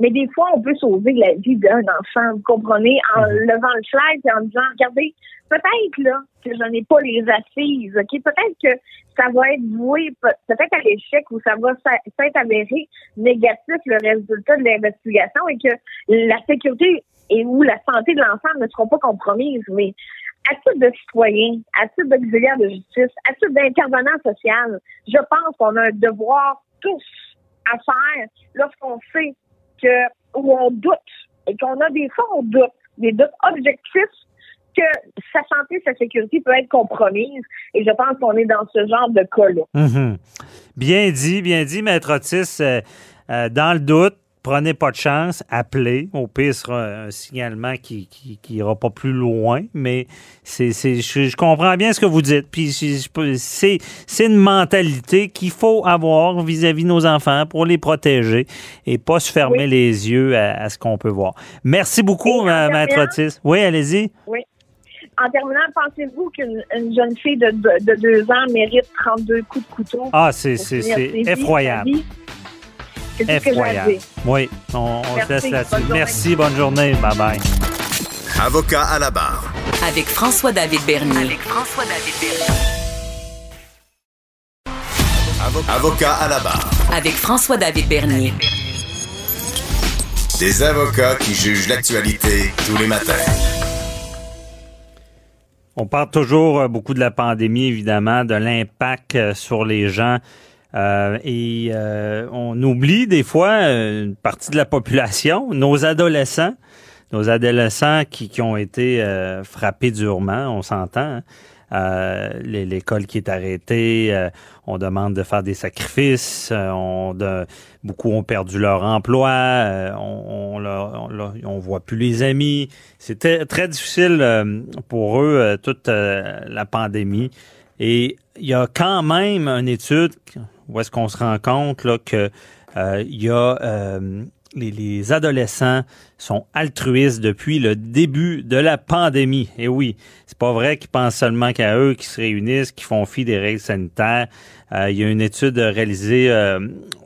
mais des fois, on peut sauver la vie d'un enfant, vous comprenez, en levant le flag et en disant, regardez, peut-être là que je n'ai pas les assises, ok? Peut-être que ça va être voué, pe- peut-être à l'échec ou ça va s'être avéré négatif le résultat de l'investigation et que la sécurité et ou la santé de l'enfant ne seront pas compromises, mais à titre de citoyen, à titre d'auxiliaire de justice, à titre d'intervenant social, je pense qu'on a un devoir tous à faire lorsqu'on sait que où on doute et qu'on a des fois on doute, des doutes objectifs que sa santé, sa sécurité peut être compromise. Et je pense qu'on est dans ce genre de cas-là. Mhm. Bien dit, bien dit, Maître Otis. Euh, euh, dans le doute, prenez pas de chance, appelez. Au pire, ce sera un signalement qui, qui, qui ira pas plus loin, mais c'est, c'est, je, je comprends bien ce que vous dites. Puis c'est, c'est une mentalité qu'il faut avoir vis-à-vis de nos enfants pour les protéger et pas se fermer Oui. les yeux à, à ce qu'on peut voir. Merci beaucoup, Maître Otis. Oui, allez-y. Oui. En terminant, pensez-vous qu'une une jeune fille de, de, de deux ans mérite 32 coups de couteau? Ah, c'est, effroyable. vie? Effroyable. Oui, on, on se laisse là-dessus. bonne journée. Merci, bonne journée. Bye bye. Avocat à la barre. Avec François-David Bernier. Avec François-David Bernier. Avocat à la barre. Avec François-David Bernier. Des avocats qui jugent l'actualité tous les matins. On parle toujours euh, beaucoup de la pandémie, évidemment, de l'impact euh, sur les gens. Euh, et euh, on oublie des fois euh, une partie de la population, nos adolescents, nos adolescents qui, qui ont été euh, frappés durement, on s'entend. hein. Euh, L'école qui est arrêtée, euh, on demande de faire des sacrifices, on de, beaucoup ont perdu leur emploi, on, on, leur- on, leur- on voit plus les amis. C'était très difficile pour eux toute la pandémie. Et il y a quand même une étude où est-ce qu'on se rend compte là, que euh, il y a euh, les, adolescents sont altruistes depuis le début de la pandémie. Et oui, c'est pas vrai qu'ils pensent seulement qu'à eux, qui se réunissent, qui font fi des règles sanitaires. Euh, il y a une étude réalisée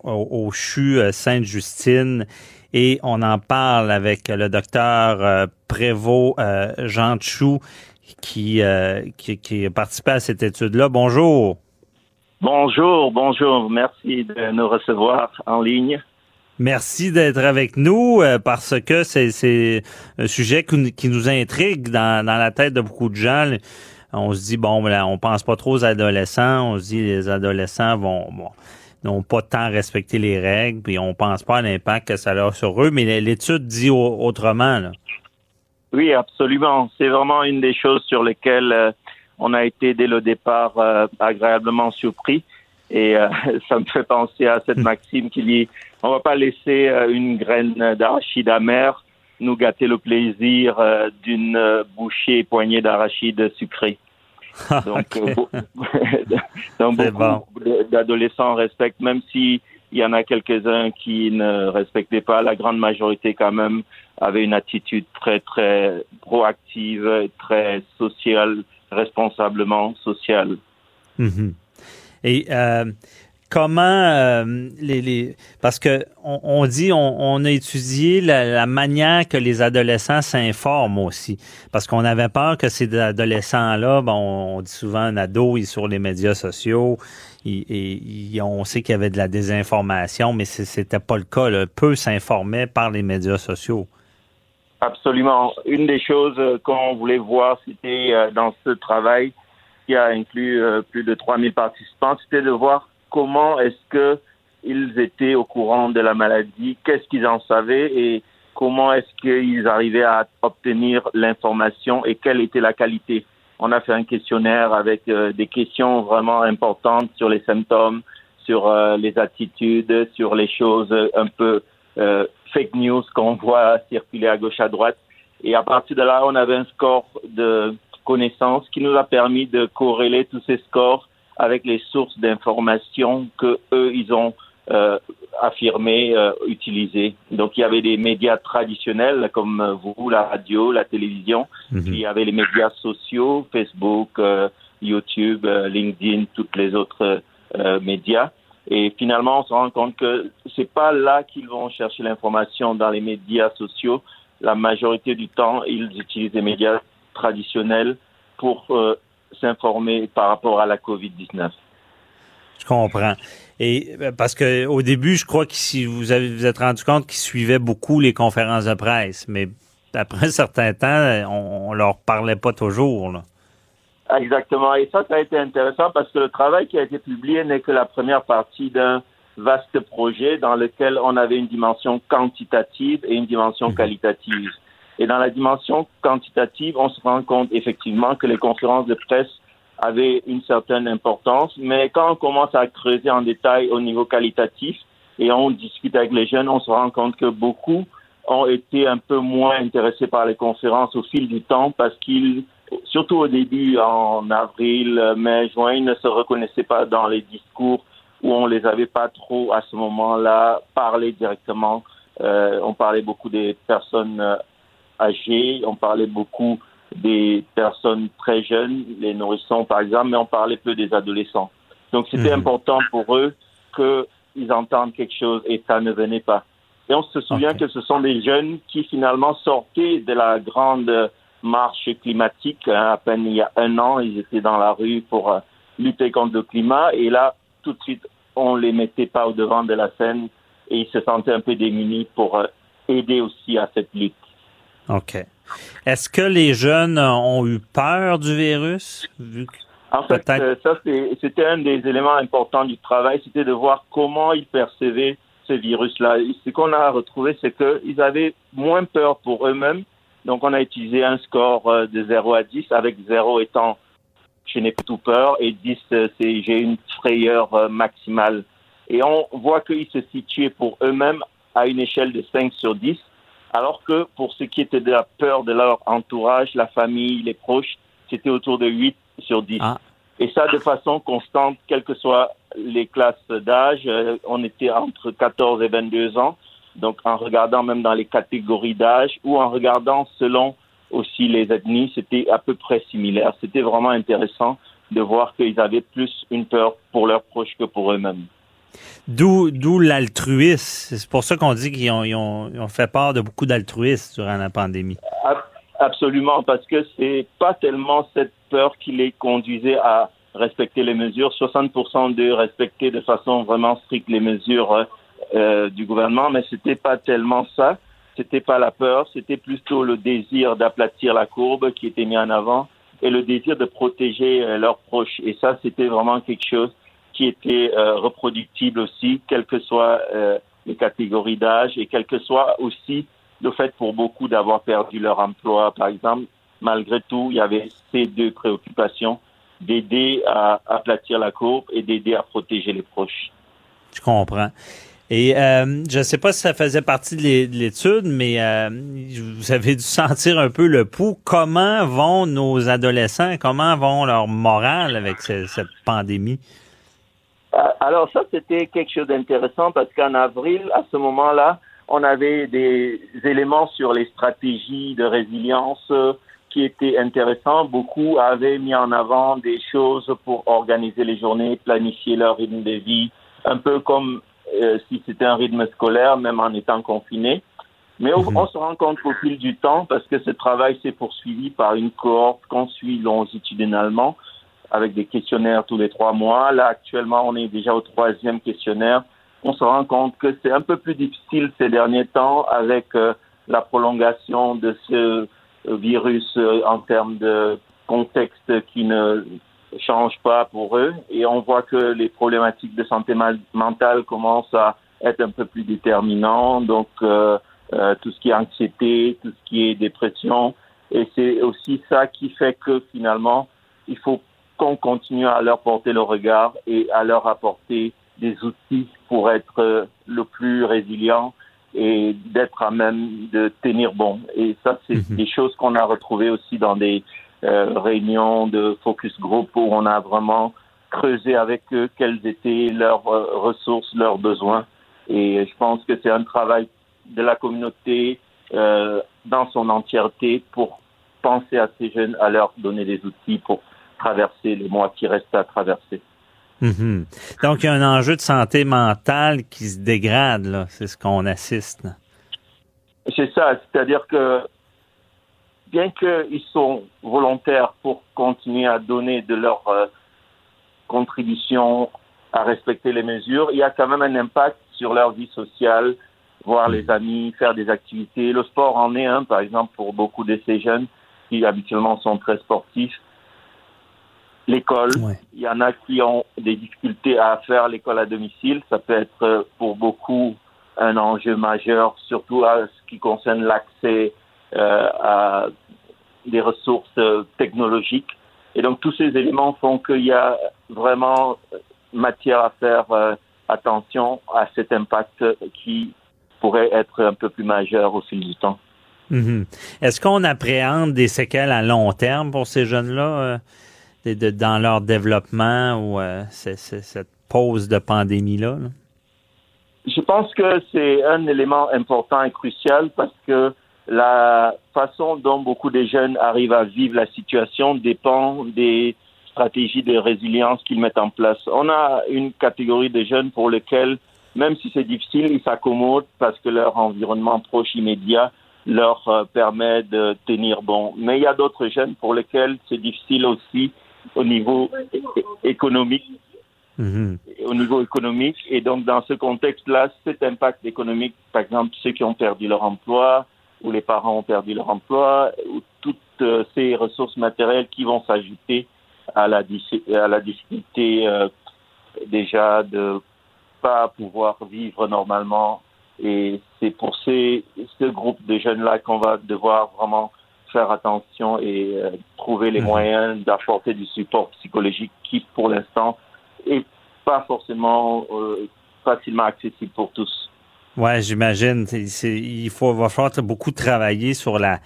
au, au, CHU Sainte-Justine et on en parle avec le docteur Prévost Jean Chou qui, qui, qui a participé à cette étude-là. Bonjour. Bonjour, bonjour. Merci de nous recevoir en ligne. Merci d'être avec nous euh, parce que c'est un sujet qui, nous intrigue dans, la tête de beaucoup de gens. On se dit, bon, ben, on pense pas trop aux adolescents. On se dit, les adolescents vont, n'ont pas tant respecté les règles, puis on pense pas à l'impact que ça a sur eux. Mais l'étude dit autrement. Oui, absolument. C'est vraiment une des choses sur lesquelles euh, on a été dès le départ euh, agréablement surpris. Et euh, [laughs] ça me fait penser à cette hmm. maxime qui dit on va pas laisser euh, une graine d'arachide amère nous gâter le plaisir d'une bouchée poignée d'arachide sucré. donc, [laughs] donc beaucoup d'adolescents respectent, même si il y en a quelques-uns qui ne respectaient pas, la grande majorité quand même avait une attitude très très proactive, très sociale, responsablement social. Mhm. Et euh, comment euh, les, parce que on, dit on, a étudié la, manière que les adolescents s'informent aussi parce qu'on avait peur que ces adolescents là bon on dit souvent un ado il est sur les médias sociaux et, on sait qu'il y avait de la désinformation mais c'était pas le cas là. peu s'informaient par les médias sociaux Absolument. Une des choses euh, qu'on voulait voir, c'était euh, dans ce travail qui a inclus euh, plus de 3000 participants, c'était de voir comment est-ce que ils étaient au courant de la maladie, qu'est-ce qu'ils en savaient et comment est-ce qu'ils arrivaient à obtenir l'information et quelle était la qualité. On a fait un questionnaire avec des questions vraiment importantes sur les symptômes, sur les attitudes, sur les choses un peu fake news qu'on voit circuler à gauche à droite. Et à partir de là, on avait un score de connaissances qui nous a permis de corréler tous ces scores avec les sources d'informations que eux ils ont euh, affirmé euh, utiliser. Donc il y avait des médias traditionnels comme vous, la radio, la télévision. Mhm. il y avait les médias sociaux, Facebook, euh, YouTube, euh, LinkedIn, toutes les autres euh, médias. Et finalement, on se rend compte que c'est pas là qu'ils vont chercher l'information dans les médias sociaux. La majorité du temps, ils utilisent les médias traditionnels pour euh, s'informer par rapport à la COVID-19. Je comprends. Et euh, parce que au début, je crois que si vous vous êtes rendu compte qu'ils suivaient beaucoup les conférences de presse, mais après un certain temps, on, on leur parlait pas toujours. Exactement. Et ça, ça a été intéressant parce que le travail qui a été publié n'est que la première partie d'un vaste projet dans lequel on avait une dimension quantitative et une dimension mhm. qualitative. Et dans la dimension quantitative, on se rend compte effectivement que les conférences de presse avaient une certaine importance, mais quand on commence à creuser en détail au niveau qualitatif et on discute avec les jeunes, on se rend compte que beaucoup ont été un peu moins intéressés par les conférences au fil du temps parce qu'ils surtout au début, en avril, mai, juin, ils ne se reconnaissaient pas dans les discours où on les avait pas trop à ce moment-là parlé directement. Euh, on parlait beaucoup des personnes euh, âgées, on parlait beaucoup des personnes très jeunes, les nourrissons par exemple, mais on parlait peu des adolescents. Donc c'était mhm. important pour eux qu'ils entendent quelque chose et ça ne venait pas. Et on se souvient que ce sont des jeunes qui finalement sortaient de la grande marche climatique. Hein, à peine il y a un an, ils étaient dans la rue pour euh, lutter contre le climat. Et là, tout de suite, on les mettait pas au devant de la scène et ils se sentaient un peu démunis pour euh, aider aussi à cette lutte. OK. Est-ce que les jeunes ont eu peur du virus? En fait, euh, ça, c'était un des éléments importants du travail, c'était de voir comment ils percevaient ce virus-là. Ce qu'on a retrouvé, c'est qu'ils avaient moins peur pour eux-mêmes donc, on a utilisé un score euh, de 0 à 10, avec 0 étant je n'ai plus tout peur et 10, euh, c'est j'ai une frayeur euh, maximale. Et on voit qu'ils se situaient pour eux-mêmes à une échelle de 5 sur 10, alors que pour ce qui était de la peur de leur entourage, la famille, les proches, c'était autour de 8 sur 10. Ah. Et ça de façon constante, quelles que soient les classes d'âge. On était entre 14 et 22 ans. Donc en regardant même dans les catégories d'âge ou en regardant selon aussi les ethnies, c'était à peu près similaire. C'était vraiment intéressant de voir qu'ils avaient plus une peur pour leurs proches que pour eux-mêmes. D'où, d'où l'altruisme. C'est pour ça qu'on dit qu'ils ont, ils ont, ils ont fait part de beaucoup d'altruisme durant la pandémie. Absolument, parce que c'est pas tellement cette peur qui les conduisait à respecter les mesures. 60% d'eux respectaient de façon vraiment stricte les mesures euh, du gouvernement, mais c'était pas tellement ça. C'était pas la peur, c'était plutôt le désir d'aplatir la courbe qui était mis en avant et le désir de protéger euh, leurs proches. Et ça, c'était vraiment quelque chose qui était euh, reproductible aussi, quelles que soient les catégories d'âge et quel que soit aussi le fait pour beaucoup d'avoir perdu leur emploi, par exemple. Malgré tout, il y avait ces deux préoccupations d'aider à aplatir la courbe et d'aider à protéger les proches. Je comprends. Et euh, je ne sais pas si ça faisait partie de l'étude, mais euh, vous avez dû [laughs] sentir un peu le pouls. Comment vont nos adolescents? Comment vont leur morale avec cette pandémie? Euh, alors ça, c'était quelque chose d'intéressant parce qu'en avril, à ce moment-là, on avait des éléments sur les stratégies de résilience qui étaient intéressants. Beaucoup avaient mis en avant des choses pour organiser les journées, planifier leur rythme de vie, un peu comme euh, si c'était un rythme scolaire, même en étant confiné. Mais on, mhm. se rend compte au fil du temps, parce que ce travail s'est poursuivi par une cohorte qu'on suit longitudinalement, avec des questionnaires tous les trois mois. Là, actuellement, on est déjà au troisième questionnaire. On se rend compte que c'est un peu plus difficile ces derniers temps avec euh, la prolongation de ce euh, virus en termes de contexte qui ne change pas pour eux et on voit que les problématiques de santé mentale commencent à être un peu plus déterminants. Donc, euh, euh, tout ce qui est anxiété, tout ce qui est dépression. Et c'est aussi ça qui fait que finalement, il faut qu'on continue à leur porter le regard et à leur apporter des outils pour être le plus résilient et d'être à même de tenir bon. Et ça, c'est mhm. des choses qu'on a retrouvées aussi dans des euh, réunion de focus group où on a vraiment creusé avec eux quelles étaient leurs euh, ressources, leurs besoins. Et je pense que c'est un travail de la communauté euh, dans son entièreté pour penser à ces jeunes, à leur donner des outils pour traverser les mois qui restent à traverser. Mhm. Donc, il y a un enjeu de santé mentale qui se dégrade, là. C'est ce qu'on assiste. C'est ça. C'est-à-dire que bien qu'ils sont volontaires pour continuer à donner de leur euh, contribution à respecter les mesures, il y a quand même un impact sur leur vie sociale, voir les amis, faire des activités. Le sport en est un, par exemple, pour beaucoup de ces jeunes qui habituellement sont très sportifs. L'école, il y en a qui ont des difficultés à faire l'école à domicile. Ça peut être euh, pour beaucoup un enjeu majeur, surtout à ce qui concerne l'accès à des ressources euh, technologiques. Et donc tous ces éléments font qu'il y a vraiment matière à faire euh, attention à cet impact qui pourrait être un peu plus majeur au fil du temps. Mhm. Est-ce qu'on appréhende des séquelles à long terme pour ces jeunes-là dans leur développement ou cette pause de pandémie-là? Là? Je pense que c'est un élément important et crucial parce que la façon dont beaucoup de jeunes arrivent à vivre la situation dépend des stratégies de résilience qu'ils mettent en place. On a une catégorie de jeunes pour lesquels, même si c'est difficile, ils s'accommodent parce que leur environnement proche immédiat leur euh, permet de tenir bon. Mais il y a d'autres jeunes pour lesquels c'est difficile aussi au niveau économique. Mm-hmm. Au niveau économique. Et donc, dans ce contexte-là, cet impact économique, par exemple, ceux qui ont perdu leur emploi, où les parents ont perdu leur emploi, ou toutes euh, ces ressources matérielles qui vont s'ajouter à la, à la difficulté euh, déjà de pas pouvoir vivre normalement. Et c'est pour ces, ce groupe de jeunes-là qu'on va devoir vraiment faire attention et euh, trouver les mhm. moyens d'apporter du support psychologique qui, pour l'instant, est pas forcément facilement accessible pour tous. Ouais, j'imagine. Il faut va falloir beaucoup travailler sur la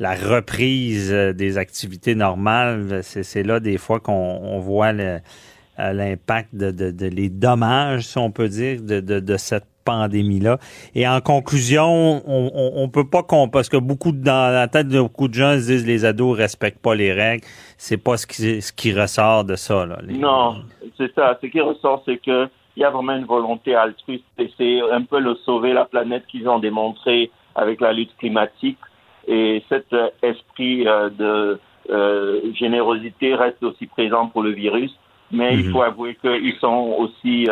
la reprise euh, des activités normales. C'est là des fois qu'on voit l'impact de, de, les dommages, si on peut dire, de, de cette pandémie-là. Et en conclusion, on, on, peut pas qu'on parce que beaucoup dans la tête de beaucoup de gens se disent les ados respectent pas les règles. C'est pas ce qui ce qui ressort de ça là. Non, c'est ça. Ce qui ressort, c'est que il y a vraiment une volonté altruiste et c'est un peu le sauver la planète qu'ils ont démontré avec la lutte climatique et cet euh, esprit euh, de euh, générosité reste aussi présent pour le virus. Mais il mhm. faut avouer qu'ils sont aussi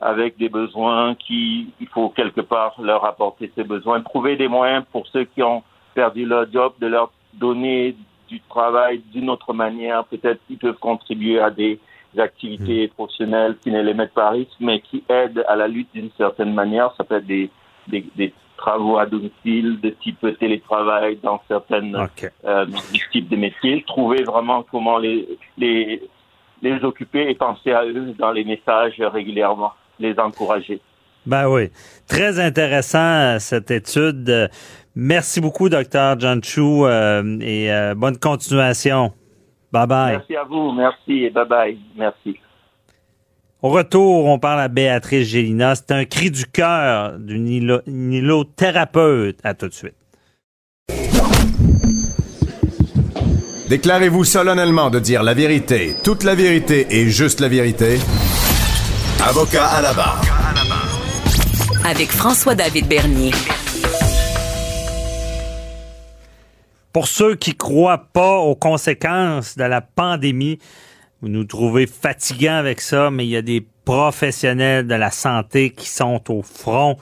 avec des besoins qui, il faut quelque part leur apporter ces besoins, trouver des moyens pour ceux qui ont perdu leur job, de leur donner du travail d'une autre manière. Peut-être qu'ils peuvent contribuer à des activités mmh. professionnelles qui ne les mettent pas à risque, mais qui aident à la lutte d'une certaine manière. Ça peut être des, des, des travaux à domicile de type télétravail dans certaines euh, types de métiers. Trouver vraiment comment les, les, les occuper et penser à eux dans les messages régulièrement les encourager. Ben oui. Très intéressant, euh, cette étude. Merci beaucoup, docteur John Chou, euh, et euh, bonne continuation. Bye bye. Merci à vous. Merci et bye bye. Merci. Au retour, on parle à Béatrice Gélina. C'est un cri du cœur d'une thérapeute. À tout de suite. Déclarez-vous solennellement de dire la vérité, toute la vérité et juste la vérité Avocat à la barre. Avec François-David Bernier. Pour ceux qui croient pas aux conséquences de la pandémie, vous nous trouvez fatigants avec ça, mais il y a des professionnels de la santé qui sont au front,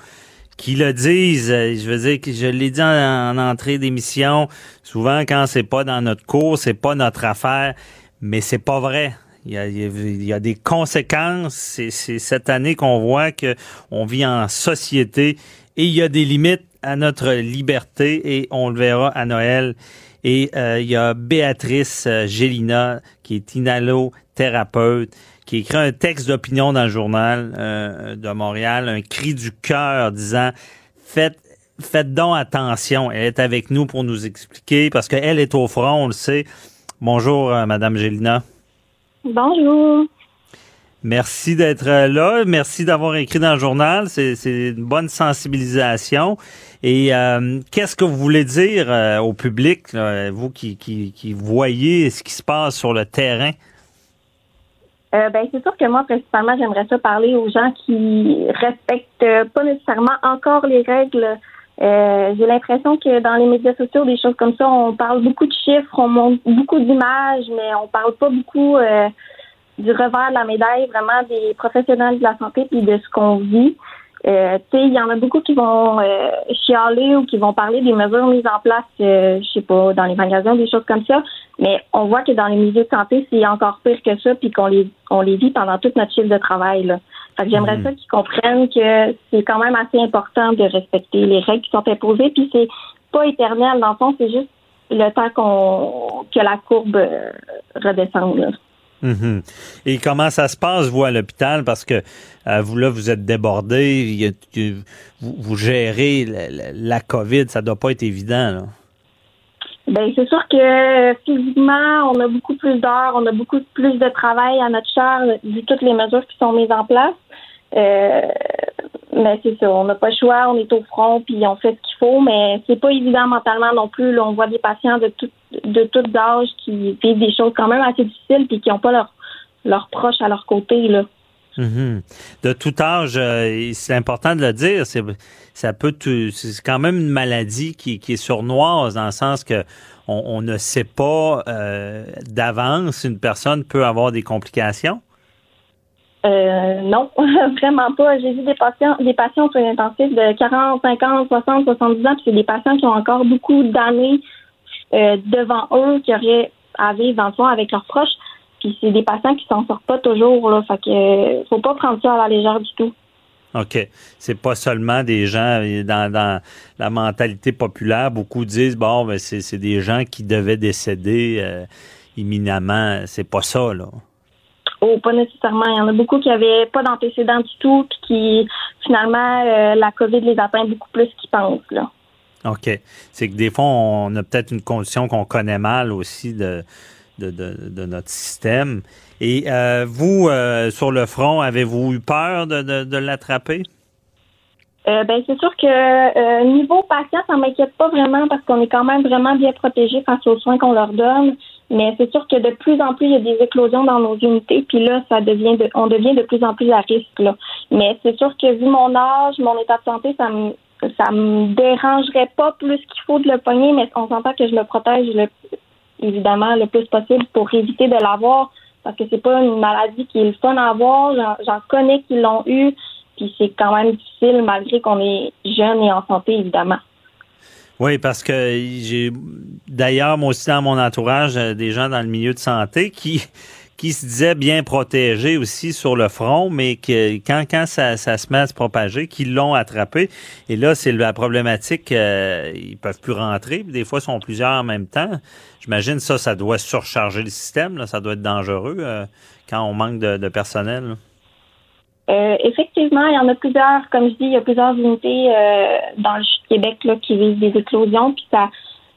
qui le disent. Je veux dire que je l'ai dit en, entrée d'émission. Souvent, quand c'est pas dans notre cours, c'est pas notre affaire, mais c'est pas vrai. Il y a, des conséquences. C'est cette année qu'on voit que on vit en société et il y a des limites à notre liberté et on le verra à Noël. Et euh, il y a Béatrice euh, Gélina, qui est inhalothérapeute, qui écrit un texte d'opinion dans le journal euh, de Montréal, un cri du cœur disant faites faites donc attention. Elle est avec nous pour nous expliquer parce qu'elle est au front, on le sait. Bonjour, Madame Gélina. Bonjour. Merci d'être là. Merci d'avoir écrit dans le journal. C'est une bonne sensibilisation. Et euh, qu'est-ce que vous voulez dire euh, au public, vous qui, qui, voyez ce qui se passe sur le terrain? Euh, ben, c'est sûr que moi, principalement, j'aimerais ça parler aux gens qui respectent pas nécessairement encore les règles. J'ai l'impression que dans les médias sociaux, des choses comme ça, on parle beaucoup de chiffres, on montre beaucoup d'images, mais on parle pas beaucoup du revers de la médaille, vraiment des professionnels de la santé puis de ce qu'on vit. Euh, il y en a beaucoup qui vont euh, chialer ou qui vont parler des mesures mises en place, euh, je sais pas, dans les magasins, des choses comme ça. Mais on voit que dans les milieux de santé, c'est encore pire que ça, puis qu'on les on les vit pendant toute notre chiffre de travail. Là. Fait que j'aimerais mhm. ça qu'ils comprennent que c'est quand même assez important de respecter les règles qui sont imposées, puis c'est pas éternel dans le fond, c'est juste le temps qu'on que la courbe euh, Mhm. Et comment ça se passe, vous, à l'hôpital? Parce que euh, vous, là, vous êtes débordé, vous, gérez la, COVID, ça doit pas être évident, là. Ben, c'est sûr que physiquement, on a beaucoup plus d'heures, on a beaucoup plus de travail à notre charge, vu toutes les mesures qui sont mises en place. Euh, mais c'est ça, on n'a pas le choix, on est au front, puis on fait ce qu'il faut, mais c'est pas évident mentalement non plus. On voit des patients de tout, de tout âge qui vivent des choses quand même assez difficiles, puis qui n'ont pas leurs leur proches à leur côté. Là. Mm-hmm. De tout âge, euh, c'est important de le dire. C'est, ça peut, c'est quand même une maladie qui, qui est sournoise dans le sens que on, on ne sait pas euh, d'avance une personne peut avoir des complications. Euh, non, [laughs] vraiment pas. J'ai vu des patients, des patients sur intensifs de 40, 50, 60, 70 ans, puis c'est des patients qui ont encore beaucoup d'années euh, devant eux, qui auraient à vivre dans le fond avec leurs proches. Puis c'est des patients qui s'en sortent pas toujours, là. Fait que euh, faut pas prendre ça à la légère du tout. OK. C'est pas seulement des gens dans, dans la mentalité populaire. Beaucoup disent bon, ben c'est des gens qui devaient décéder euh, imminemment. C'est pas ça, là. Oh, pas nécessairement. Il y en a beaucoup qui avaient pas d'antécédents du tout, puis qui finalement euh, la COVID les atteint beaucoup plus qu'ils pensent. Là. OK. C'est que des fois, on a peut-être une condition qu'on connaît mal aussi de, de, de, notre système. Et euh, vous, euh, sur le front, avez-vous eu peur de, de, l'attraper? Euh, ben c'est sûr que euh, niveau patient, ça m'inquiète pas vraiment parce qu'on est quand même vraiment bien protégé face aux soins qu'on leur donne. Mais c'est sûr que de plus en plus il y a des éclosions dans nos unités, puis là ça devient de, on devient de plus en plus à risque là. Mais c'est sûr que vu mon âge, mon état de santé, ça me ça me dérangerait pas plus qu'il faut de le pogner, mais on s'entend que je le protège le, évidemment le plus possible pour éviter de l'avoir parce que c'est pas une maladie qui est le fun à avoir. J'en connais qui l'ont eu. Puis c'est quand même difficile malgré qu'on est jeune et en santé, évidemment. Oui, parce que j'ai d'ailleurs, moi aussi dans mon entourage, euh, des gens dans le milieu de santé qui qui se disaient bien protégés aussi sur le front, mais que quand, quand ça, ça se met à se propager, qu'ils l'ont attrapé. Et là, c'est la problématique, euh, ils peuvent plus rentrer. Des fois, ils sont plusieurs en même temps. J'imagine ça, ça doit surcharger le système. Là. Ça doit être dangereux euh, quand on manque de, de personnel. Euh, effectivement, il y en a plusieurs, comme je dis, il y a plusieurs unités euh, dans le Québec là, qui visent des éclosions. Puis ça,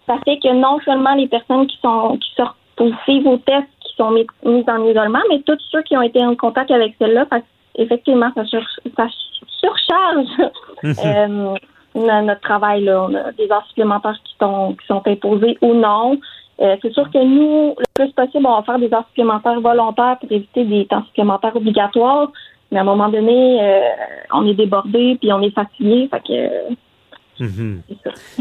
ça fait que non seulement les personnes qui sont qui sortent positives aux tests qui sont mises en isolement, mais tous ceux qui ont été en contact avec celle-là, effectivement, ça, ça surcharge euh, notre travail. Là. On a des heures supplémentaires qui sont, qui sont imposées ou non. c'est sûr que nous, le plus possible, on va faire des heures supplémentaires volontaires pour éviter des temps supplémentaires obligatoires. Mais à un moment donné, euh, on est débordé puis on est fatigué. Fait que. Mhm.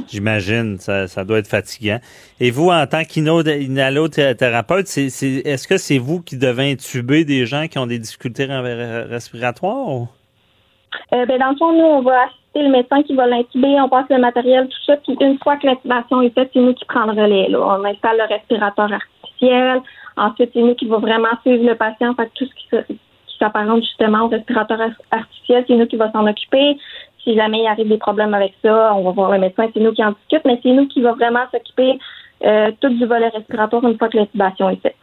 J'imagine, ça, ça doit être fatigant. Et vous, en tant qu'inhalothérapeute, est-ce que c'est vous qui devez intuber des gens qui ont des difficultés respiratoires? Euh, ben, dans le fond, nous, on va assister le médecin qui va l'intuber, on passe le matériel, tout ça, puis une fois que l'intubation est faite, c'est nous qui prenons le. On installe le respirateur artificiel. Ensuite, c'est nous qui va vraiment suivre le patient. Fait tout ce qui, s'apparente justement au respirateur artificiel, c'est nous qui va s'en occuper. Si jamais il arrive des problèmes avec ça, on va voir le médecin, c'est nous qui en discute, mais c'est nous qui va vraiment s'occuper euh, tout du volet respiratoire une fois que l'intubation est faite.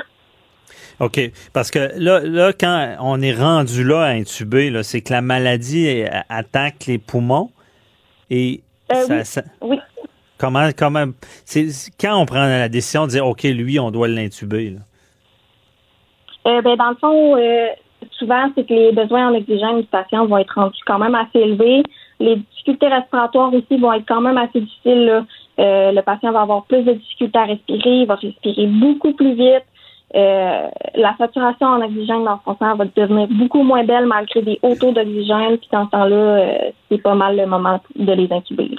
OK. Parce que là, là, quand on est rendu là à intuber, là, c'est que la maladie attaque les poumons et euh, ça, oui. Comment, comment, c'est quand on prend la décision de dire OK, lui, on doit l'intuber. Euh, ben, dans le fond, euh, souvent, c'est que les besoins en oxygène du patient vont être rendus quand même assez élevés. Les difficultés respiratoires aussi vont être quand même assez difficiles. Euh, le patient va avoir plus de difficultés à respirer, il va respirer beaucoup plus vite. Euh, la saturation en oxygène dans son sang va devenir beaucoup moins belle malgré des hauts taux d'oxygène. Puis dans ce temps-là, euh, c'est pas mal le moment de les incuber.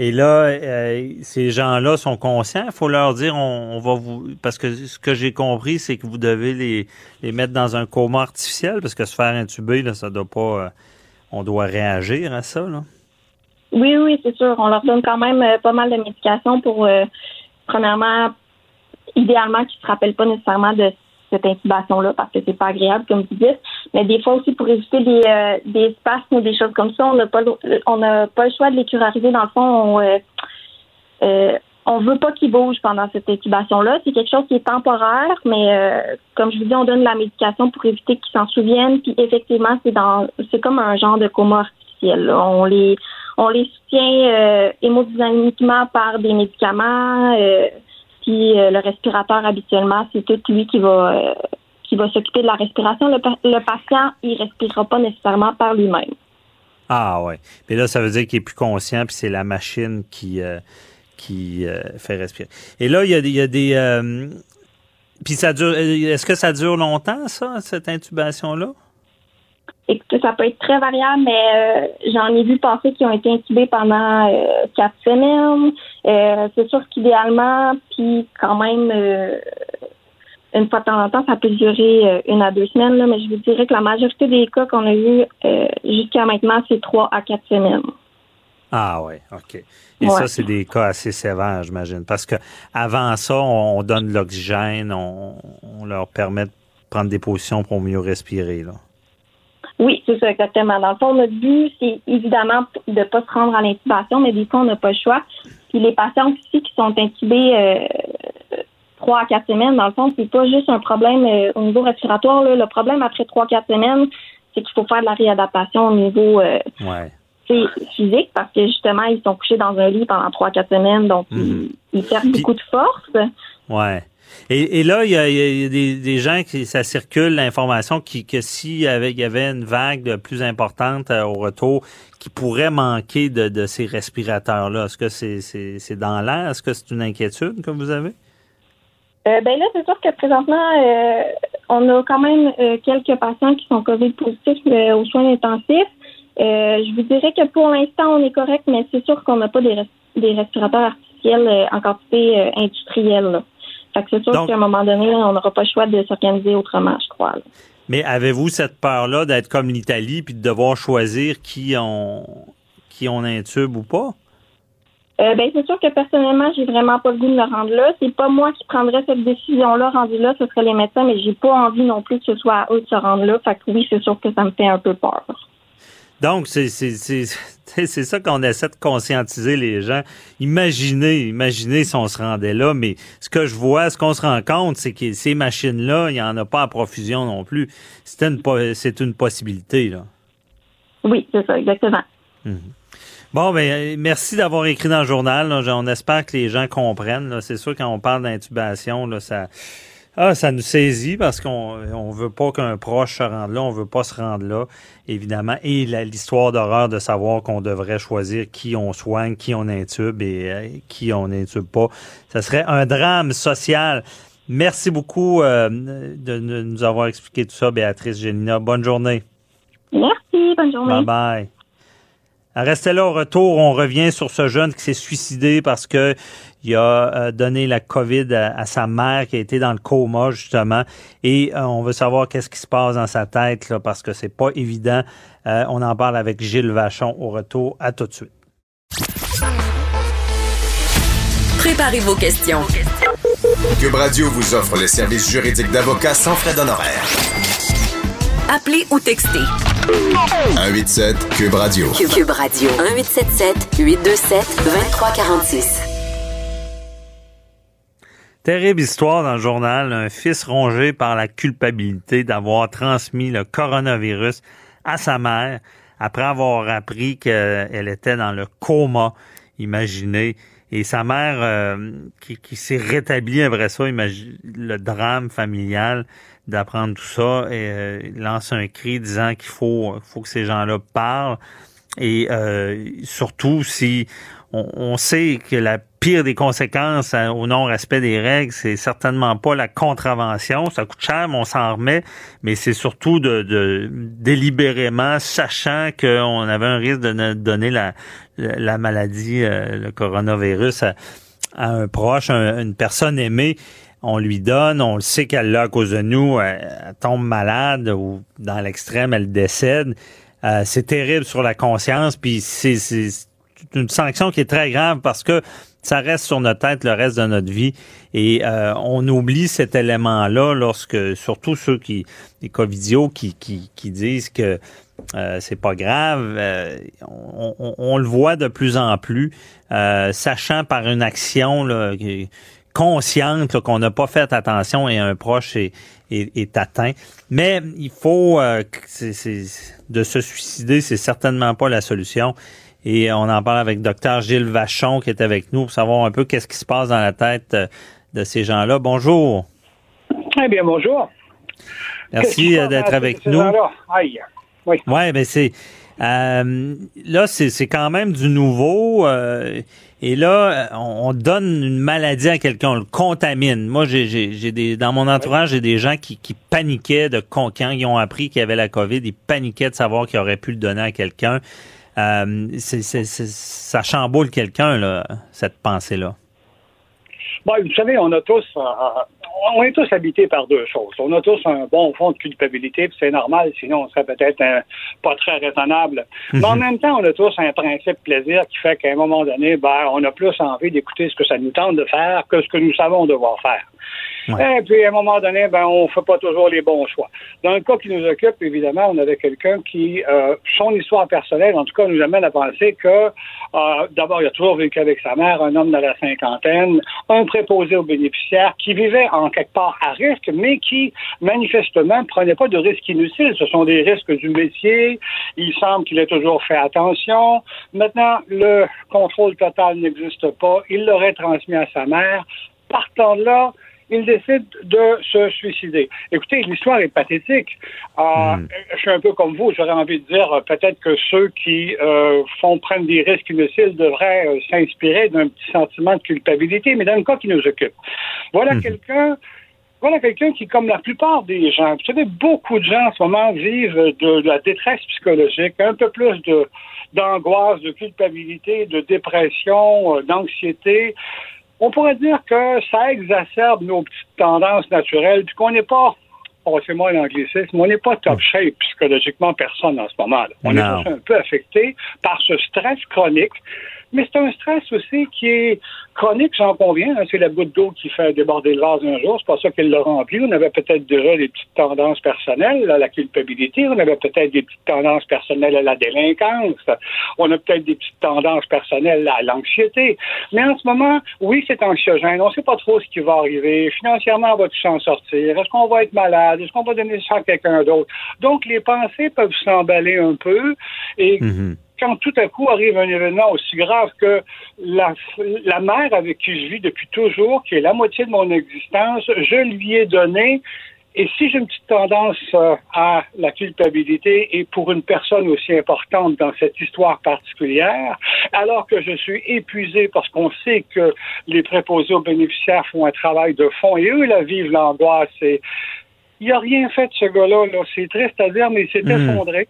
Et là, euh, ces gens-là sont conscients? Il faut leur dire, on, va vous, parce que ce que j'ai compris, c'est que vous devez les, les mettre dans un coma artificiel, parce que se faire intuber, là, ça doit pas, euh, on doit réagir à ça, là. Oui, oui, c'est sûr. On leur donne quand même euh, pas mal de médications pour, premièrement, idéalement, qu'ils se rappellent pas nécessairement de cette intubation-là parce que c'est pas agréable, comme vous dites. Mais des fois aussi, pour éviter des, euh, des spasmes ou des choses comme ça, on n'a pas, on n'a pas le choix de les curariser. Dans le fond, on, euh, euh, on veut pas qu'ils bougent pendant cette intubation-là. C'est quelque chose qui est temporaire, mais euh, comme je vous dis, on donne la médication pour éviter qu'ils s'en souviennent. Puis effectivement, c'est dans, c'est comme un genre de coma artificiel. On les, on les soutient euh, hémodynamiquement par des médicaments. puis le respirateur habituellement, c'est tout lui qui va s'occuper de la respiration. Le, patient, il respirera pas nécessairement par lui-même. Ah ouais. Mais là, ça veut dire qu'il est plus conscient, puis c'est la machine qui euh, qui euh, fait respirer. Et là, il y a, des euh, puis ça dure. Est-ce que ça dure longtemps, ça, cette intubation-là? Écoutez, ça peut être très variable, mais j'en ai vu passer qui ont été intubés pendant quatre semaines. c'est sûr qu'idéalement, puis quand même une fois de temps en temps, ça peut durer euh, une à deux semaines, là, mais je vous dirais que la majorité des cas qu'on a eu euh, jusqu'à maintenant, c'est trois à quatre semaines. Ah oui, OK. Et ça, c'est des cas assez sévères, j'imagine. Parce que avant ça, on, donne de l'oxygène, on, leur permet de prendre des positions pour mieux respirer. Là. Oui, c'est ça, exactement. Dans le fond, notre but, c'est évidemment de ne pas se rendre à l'intubation, mais des fois, on n'a pas le choix. Puis les patients aussi qui sont intubés euh, trois à quatre semaines, dans le fond, c'est pas juste un problème euh, au niveau respiratoire. Le problème après trois quatre semaines, c'est qu'il faut faire de la réadaptation au niveau euh, physique parce que justement, ils sont couchés dans un lit pendant trois quatre semaines, donc ils, mhm. perdent beaucoup de force. Ouais. Et, là, il y a, des, gens qui ça circule l'information qui que s'il y avait, y avait une vague plus importante au retour, qui pourrait manquer de, ces respirateurs-là. Est-ce que c'est dans l'air? Est-ce que c'est une inquiétude que vous avez? Euh, ben là, c'est sûr que présentement, euh, on a quand même euh, quelques patients qui sont COVID positifs aux soins intensifs. Je vous dirais que pour l'instant, on est correct, mais c'est sûr qu'on n'a pas des, respirateurs artificiels en quantité industrielle. Fait que c'est sûr qu'à un moment donné, on n'aura pas le choix de s'organiser autrement, je crois. Mais avez-vous cette peur-là d'être comme l'Italie puis de devoir choisir qui on qui on intube ou pas? Euh, ben, c'est sûr que personnellement, j'ai vraiment pas le goût de me rendre là. C'est pas moi qui prendrais cette décision-là rendu là, ce serait les médecins, mais j'ai pas envie non plus que ce soit à eux de se rendre là. Fait que oui, c'est sûr que ça me fait un peu peur. Donc, [laughs] c'est ça qu'on essaie de conscientiser les gens. Imaginez, imaginez si on se rendait là, mais ce que je vois, ce qu'on se rend compte, c'est que ces machines-là, il n'y en a pas à profusion non plus. C'est une, une possibilité, là. Oui, c'est ça, exactement. Mhm. Bon, ben merci d'avoir écrit dans le journal. On espère que les gens comprennent. C'est sûr, quand on parle d'intubation, là, ça, ah, ça nous saisit parce qu'on on veut pas qu'un proche se rende là, on veut pas se rendre là, évidemment. Et l'histoire d'horreur de savoir qu'on devrait choisir qui on soigne, qui on intube et euh, qui on intube pas. Ça serait un drame social. Merci beaucoup euh, de, nous avoir expliqué tout ça, Béatrice Génina. Bonne journée. Merci, bonne journée. Bye bye. Restez là au retour. On revient sur ce jeune qui s'est suicidé parce que il a euh, donné la COVID à, sa mère qui a été dans le coma justement. Et euh, on veut savoir qu'est-ce qui se passe dans sa tête là, parce que c'est pas évident. Euh, on en parle avec Gilles Vachon au retour. À tout de suite. Préparez vos questions. Cube Radio vous offre les services juridiques d'avocats sans frais d'honoraires. Appelez ou textez. 187 Cube Radio. Cube, Radio. 1877 827 2346. Terrible histoire dans le journal. Un fils rongé par la culpabilité d'avoir transmis le coronavirus à sa mère après avoir appris qu'elle était dans le coma. Imaginez. Et sa mère euh, qui, qui s'est rétablie après ça, imagine le drame familial d'apprendre tout ça et euh, lance un cri disant qu'il faut, faut que ces gens-là parlent. Et euh, surtout si on, sait que la pire des conséquences hein, au non-respect des règles, c'est certainement pas la contravention. Ça coûte cher, mais on s'en remet. Mais c'est surtout de, délibérément, sachant qu'on avait un risque de donner la, la maladie, euh, le coronavirus à, un proche, une personne aimée on lui donne, on le sait qu'elle l'a à cause de nous, elle, tombe malade ou dans l'extrême, elle décède. Euh, c'est terrible sur la conscience, puis c'est une sanction qui est très grave parce que ça reste sur notre tête le reste de notre vie et euh, on oublie cet élément-là lorsque, surtout ceux qui, les Covidio qui, qui, qui disent que euh, c'est pas grave. on, on, le voit de plus en plus, sachant par une action là, consciente qu'on n'a pas fait attention et un proche est, est, atteint. Mais il faut euh, de se suicider, c'est certainement pas la solution. Et on en parle avec docteur Gilles Vachon qui est avec nous pour savoir un peu qu'est-ce qui se passe dans la tête euh, de ces gens-là. Bonjour. Eh bien, bonjour. Merci euh, d'être avec nous. Aïe. Oui. Ouais, ben c'est euh, là, c'est quand même du nouveau. Euh, et là, on, donne une maladie à quelqu'un, on le contamine. Moi, j'ai des dans mon entourage, j'ai des gens qui, qui paniquaient de quand ils ont appris qu'il y avait la COVID, ils paniquaient de savoir qu'ils auraient pu le donner à quelqu'un. Euh, ça chamboule quelqu'un, cette pensée-là. Bon, vous savez, on a tous on est tous habités par deux choses. On a tous un bon fond de culpabilité, puis c'est normal, sinon on serait peut-être pas très raisonnable. Mais en mhm. même temps, on a tous un principe plaisir qui fait qu'à un moment donné, ben, on a plus envie d'écouter ce que ça nous tente de faire que ce que nous savons devoir faire. Et puis, à un moment donné, ben, on fait pas toujours les bons choix. Dans le cas qui nous occupe, évidemment, on avait quelqu'un qui, euh, son histoire personnelle, en tout cas, nous amène à penser que, euh, d'abord, il a toujours vécu avec sa mère, un homme de la cinquantaine, un préposé aux bénéficiaires qui vivait en quelque part à risque, mais qui, manifestement, prenait pas de risques inutiles. Ce sont des risques du métier. Il semble qu'il ait toujours fait attention. Maintenant, le contrôle total n'existe pas. Il l'aurait transmis à sa mère. Partant de là, il décide de se suicider. Écoutez, l'histoire est pathétique. Euh, Je suis un peu comme vous, j'aurais envie de dire euh, peut-être que ceux qui euh, font prendre des risques inutiles devraient euh, s'inspirer d'un petit sentiment de culpabilité, mais dans le cas qui nous occupe. Voilà quelqu'un voilà quelqu'un qui, comme la plupart des gens, vous savez, beaucoup de gens en ce moment vivent de, la détresse psychologique, un peu plus de d'angoisse, de culpabilité, de dépression, d'anxiété. On pourrait dire que ça exacerbe nos petites tendances naturelles, puis qu'on n'est pas passez-moi l'anglicisme, on n'est pas top shape psychologiquement personne en ce moment. -là. On Non. est un peu affecté par ce stress chronique, mais c'est un stress aussi qui est chronique, j'en conviens. hein. c'est la goutte d'eau qui fait déborder le vase un jour, c'est pas ça qui l'a rempli. On avait peut-être déjà des petites tendances personnelles à la culpabilité, on avait peut-être des petites tendances personnelles à la délinquance, on a peut-être des petites tendances personnelles à l'anxiété. Mais en ce moment, oui, c'est anxiogène, on sait pas trop ce qui va arriver. Financièrement, on va-tu s'en sortir? Est-ce qu'on va être malade? Est-ce qu'on va donner ça à quelqu'un d'autre? Donc, les pensées peuvent s'emballer un peu et quand tout à coup arrive un événement aussi grave que la, la mère avec qui je vis depuis toujours, qui est la moitié de mon existence, je lui ai donné. Et si j'ai une petite tendance euh, à la culpabilité et pour une personne aussi importante dans cette histoire particulière, alors que je suis épuisé parce qu'on sait que les préposés aux bénéficiaires font un travail de fond et eux, la vivent l'angoisse. Et il n'a rien fait ce gars-là. -là, C'est triste à dire, mais il s'est Mm. effondré.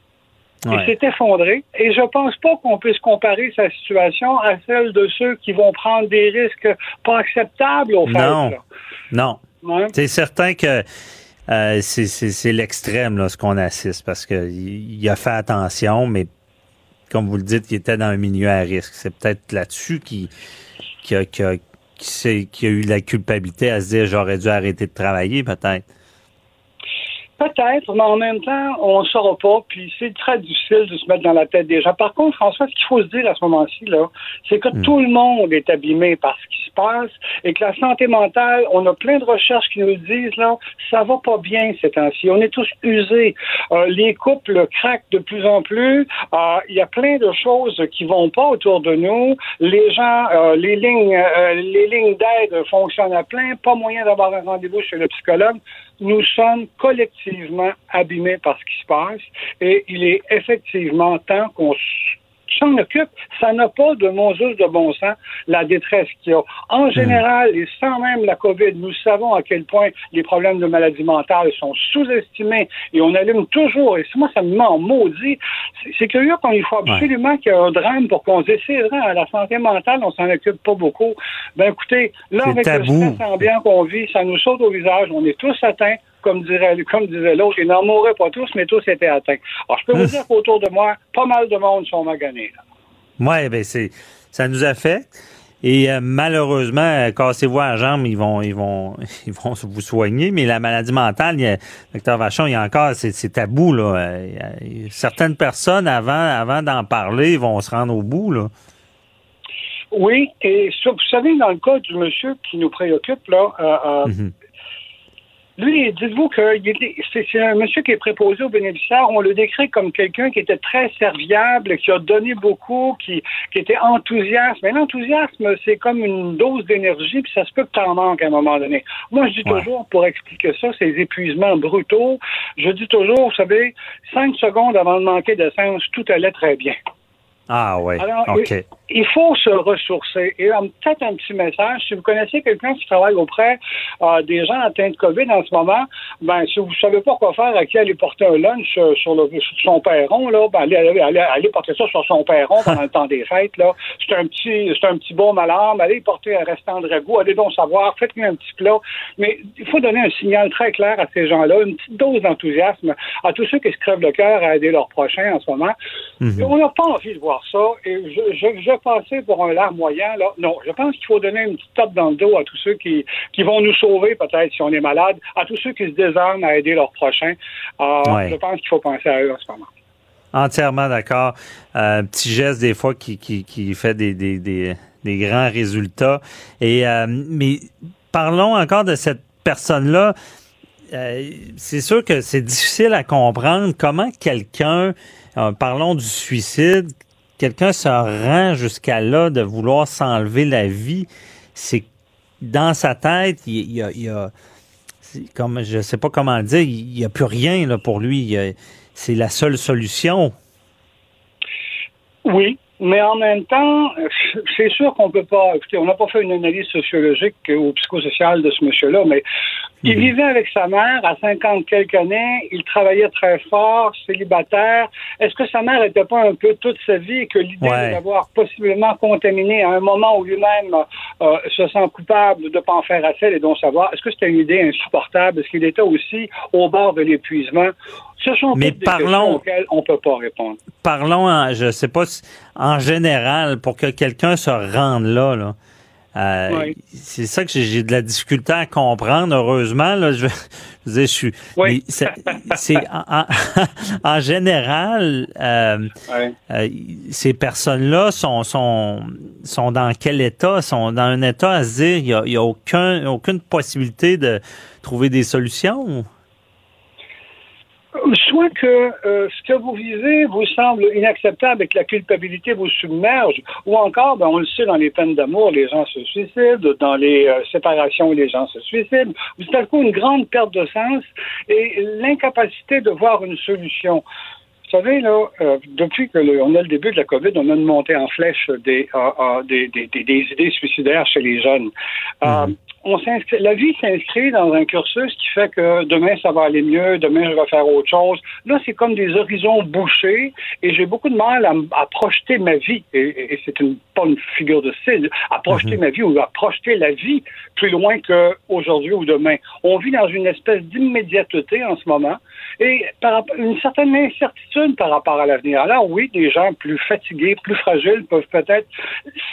Ouais. Il s'est effondré et je pense pas qu'on puisse comparer sa situation à celle de ceux qui vont prendre des risques pas acceptables au fait. Non. là. Non. Ouais. C'est certain que euh, c'est- l'extrême, là, ce qu'on assiste, parce que il il a fait attention, mais comme vous le dites, il était dans un milieu à risque. C'est peut-être là-dessus qu'il qui a, a- a eu la culpabilité à se dire j'aurais dû arrêter de travailler, peut-être. Peut-être, mais en même temps, on ne saura pas, puis c'est très difficile de se mettre dans la tête des gens. Par contre, François, ce qu'il faut se dire à ce moment-ci, là, c'est que tout le monde est abîmé par ce qui se passe et que la santé mentale, on a plein de recherches qui nous disent, là, ça va pas bien ces temps-ci. On est tous usés. Euh, les couples craquent de plus en plus. Euh, Il y a plein de choses qui vont pas autour de nous. Les gens, euh, les lignes, euh, les lignes d'aide fonctionnent à plein. Pas moyen d'avoir un rendez-vous chez le psychologue nous sommes collectivement abîmés par ce qui se passe et il est effectivement temps qu'on s- s'en occupe. Ça n'a pas de Moses de bon sens, la détresse qu'il y a. En général, et sans même la COVID, nous savons à quel point les problèmes de maladie mentale sont sous-estimés et on allume toujours, et moi, ça me met en maudit. C'est- curieux quand il faut absolument qu'il y ait un drame pour qu'on se dise, c'est vrai, la santé mentale, on s'en occupe pas beaucoup. Ben écoutez, là, avec tabou. le stress ambiant qu'on vit, ça nous saute au visage, on est tous atteints comme dirait, comme disait l'autre, ils n'en mourraient pas tous, mais tous étaient atteints. Alors, je peux vous [laughs] dire qu'autour de moi, pas mal de monde sont maganés. Ouais, ben c'est ça nous affecte. Et euh, malheureusement, euh, cassez-vous la jambe, ils vont, ils vont, [laughs] ils vont vous soigner. Mais la maladie mentale, il y a, docteur Vachon, il y a encore, c'est tabou là. Euh, certaines personnes avant, avant d'en parler, vont se rendre au bout là. Oui, et ça, vous savez, dans le cas du monsieur qui nous préoccupe, là, euh, Mhm. Lui, dites-vous que c'est un monsieur qui est préposé aux bénéficiaires. On le décrit comme quelqu'un qui était très serviable, qui a donné beaucoup, qui, qui était enthousiaste. Mais l'enthousiasme, c'est comme une dose d'énergie, puis ça se peut que t'en manques à un moment donné. Moi, je dis Ouais. toujours, pour expliquer ça, ces épuisements brutaux, je dis toujours, vous savez, cinq secondes avant de manquer d'essence, tout allait très bien. Ah ouais. Alors, OK. il, il faut se ressourcer. Et euh, peut-être un petit message, si vous connaissez quelqu'un qui travaille auprès euh, des gens atteints de COVID en ce moment, ben si vous savez pas quoi faire, à qui aller porter un lunch euh, sur, le, sur son perron, là, ben allez, allez, allez, allez porter ça sur son perron pendant le [laughs] temps des fêtes. là. C'est un petit c'est un petit bon alarme. Allez porter un restant de ragoût, allez donc savoir, faites-lui un petit plat. Mais il faut donner un signal très clair à ces gens-là, une petite dose d'enthousiasme à tous ceux qui se crèvent le cœur à aider leurs prochains en ce moment. Mhm. On n'a pas envie de voir ça. Et je, je, je passer pour un larmoyant, là, non. Je pense qu'il faut donner une petite tape dans le dos à tous ceux qui, qui vont nous sauver, peut-être, si on est malade, à tous ceux qui se désarment à aider leurs prochains. Euh, Je pense qu'il faut penser à eux en ce moment. Entièrement d'accord. Un petit geste des fois qui, qui, qui fait des, des, des, des grands résultats. Et euh, mais parlons encore de cette personne-là. Euh, c'est sûr que c'est difficile à comprendre comment quelqu'un, euh, parlons du suicide, quelqu'un se rend jusqu'à là de vouloir s'enlever la vie. C'est dans sa tête, il, y a, il a comme je sais pas comment le dire, il n'y a plus rien là, pour lui. C'est la seule solution. Oui, mais en même temps, c'est sûr qu'on peut pas. Écoutez, on n'a pas fait une analyse sociologique ou psychosociale de ce monsieur-là, mais il mhm. vivait avec sa mère à 50 quelques années, il travaillait très fort, célibataire. Est-ce que sa mère n'était pas un peu toute sa vie et que l'idée d'avoir possiblement contaminé à un moment où lui-même euh, se sent coupable de ne pas en faire assez et donc savoir, est-ce que c'était une idée insupportable? Est-ce qu'il était aussi au bord de l'épuisement? Ce sont Mais parlons, des questions auxquelles on ne peut pas répondre. Parlons, en, je sais pas, en général, pour que quelqu'un se rende là, là euh, C'est ça que j'ai de la difficulté à comprendre. Heureusement, là, je, [laughs] je, je suis. Oui. C'est en, en, [laughs] général, euh, euh, ces personnes-là sont, sont sont dans quel état? Sont dans un état à se dire il y a, il y a aucun aucune possibilité de trouver des solutions? Soit que euh, ce que vous vivez vous semble inacceptable et que la culpabilité vous submerge, ou encore, ben, on le sait, dans les peines d'amour, les gens se suicident, dans les euh, séparations, les gens se suicident, ou c'est à coup une grande perte de sens et l'incapacité de voir une solution. Vous savez, là, euh, depuis que on a le début de la COVID, on a une montée en flèche des, des, des, des, idées suicidaires chez les jeunes. Mmh on la vie s'inscrit dans un cursus qui fait que demain ça va aller mieux, demain je vais faire autre chose. Là, c'est comme des horizons bouchés et j'ai beaucoup de mal à, projeter ma vie. Et, c'est une, pas une figure de style, à projeter mhm. ma vie ou à projeter la vie plus loin qu'aujourd'hui ou demain. On vit dans une espèce d'immédiateté en ce moment et par, une certaine incertitude par rapport à l'avenir. Alors oui, des gens plus fatigués, plus fragiles peuvent peut-être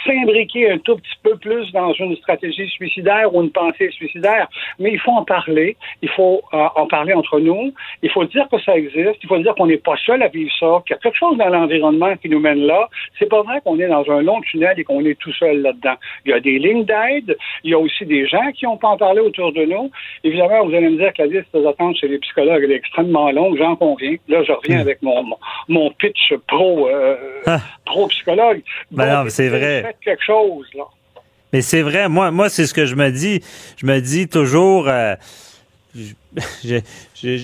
s'imbriquer un tout petit peu plus dans une stratégie suicidaire ou une pensée suicidaire, mais il faut en parler, il faut euh, en parler entre nous, il faut dire que ça existe, il faut dire qu'on n'est pas seul à vivre ça, qu'il y a quelque chose dans l'environnement qui nous mène là. C'est pas vrai qu'on est dans un long tunnel et qu'on est tout seul là-dedans. Il y a des lignes d'aide, il y a aussi des gens qui n'ont pas en parler autour de nous. Évidemment, vous allez me dire que la liste d'attente chez les psychologues est extrêmement longue, j'en conviens. Là, je reviens hmm. avec mon, mon, pitch pro, euh, ah. pro psychologue. Ben non, c'est vrai. Faites quelque chose, là. Mais c'est vrai, moi, moi c'est ce que je me dis. Je me dis toujours, euh, je, [laughs] je, je,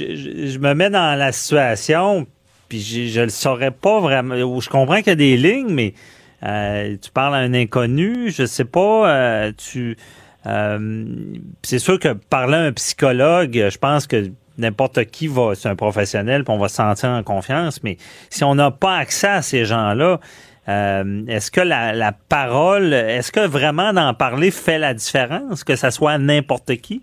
je, me mets dans la situation, puis je ne le saurais pas vraiment. Je comprends qu'il y a des lignes, mais euh, tu parles à un inconnu, je sais pas, euh, tu... c'est sûr que parler à un psychologue, je pense que n'importe qui va, c'est un professionnel, puis on va se sentir en confiance, mais si on n'a pas accès à ces gens-là, euh, est-ce que la, parole, est-ce que vraiment d'en parler fait la différence, que ça soit n'importe qui?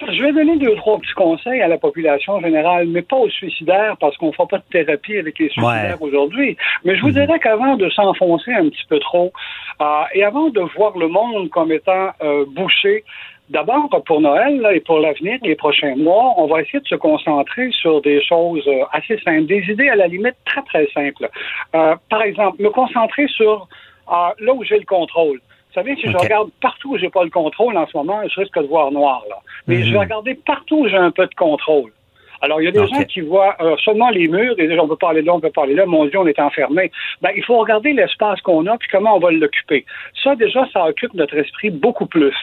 Je vais donner deux, trois petits conseils à la population générale, mais pas aux suicidaires, parce qu'on ne fera pas de thérapie avec les suicidaires aujourd'hui. Mais je vous mhm. dirais qu'avant de s'enfoncer un petit peu trop, euh, et avant de voir le monde comme étant euh, bouché, D'abord, pour Noël et pour l'avenir, les prochains mois, on va essayer de se concentrer sur des choses euh, assez simples, des idées à la limite très, très simples. Euh, par exemple, me concentrer sur euh, là où j'ai le contrôle. Vous savez, si je regarde partout où j'ai pas le contrôle en ce moment, je risque de voir noir, là. Mais je vais mhm. regarder partout où j'ai un peu de contrôle. Alors, il y a des gens qui voient euh, seulement les murs et disent on peut pas aller là, on peut pas aller là, mon Dieu, on est enfermé. Ben, il faut regarder l'espace qu'on a puis comment on va l'occuper. Ça, déjà, ça occupe notre esprit beaucoup plus.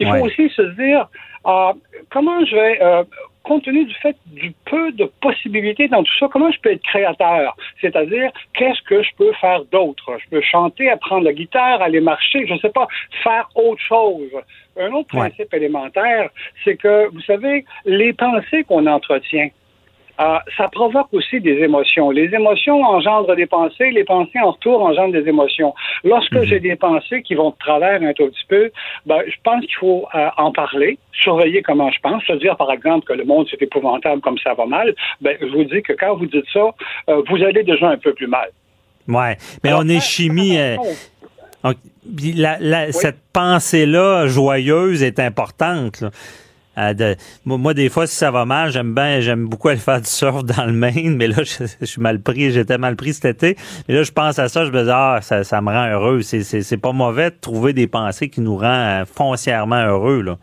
Il faut aussi se dire euh, comment je vais euh, compte tenu du fait du peu de possibilités dans tout ça, comment je peux être créateur? C'est-à-dire, qu'est-ce que je peux faire d'autre? Je peux chanter, apprendre la guitare, aller marcher, je ne sais pas, faire autre chose. Un autre principe élémentaire, c'est que, vous savez, les pensées qu'on entretient, euh, ça provoque aussi des émotions. Les émotions engendrent des pensées, les pensées en retour engendrent des émotions. Lorsque mhm. j'ai des pensées qui vont de travers un tout petit peu, ben, je pense qu'il faut euh, en parler, surveiller comment je pense, se dire par exemple que le monde c'est épouvantable comme ça va mal. Ben, je vous dis que quand vous dites ça, euh, vous allez déjà un peu plus mal. Ouais, mais on est chimie. donc, la- Cette pensée-là joyeuse est importante. là. Moi, des fois, si ça va mal, j'aime bien, j'aime beaucoup aller faire du surf dans le Maine, mais là, [laughs] je, suis mal pris, j'étais mal pris cet été. Mais là, je pense à ça, je me dis, ah, ça, ça me rend heureux. C'est, pas mauvais de trouver des pensées qui nous rendent euh, foncièrement heureux, là.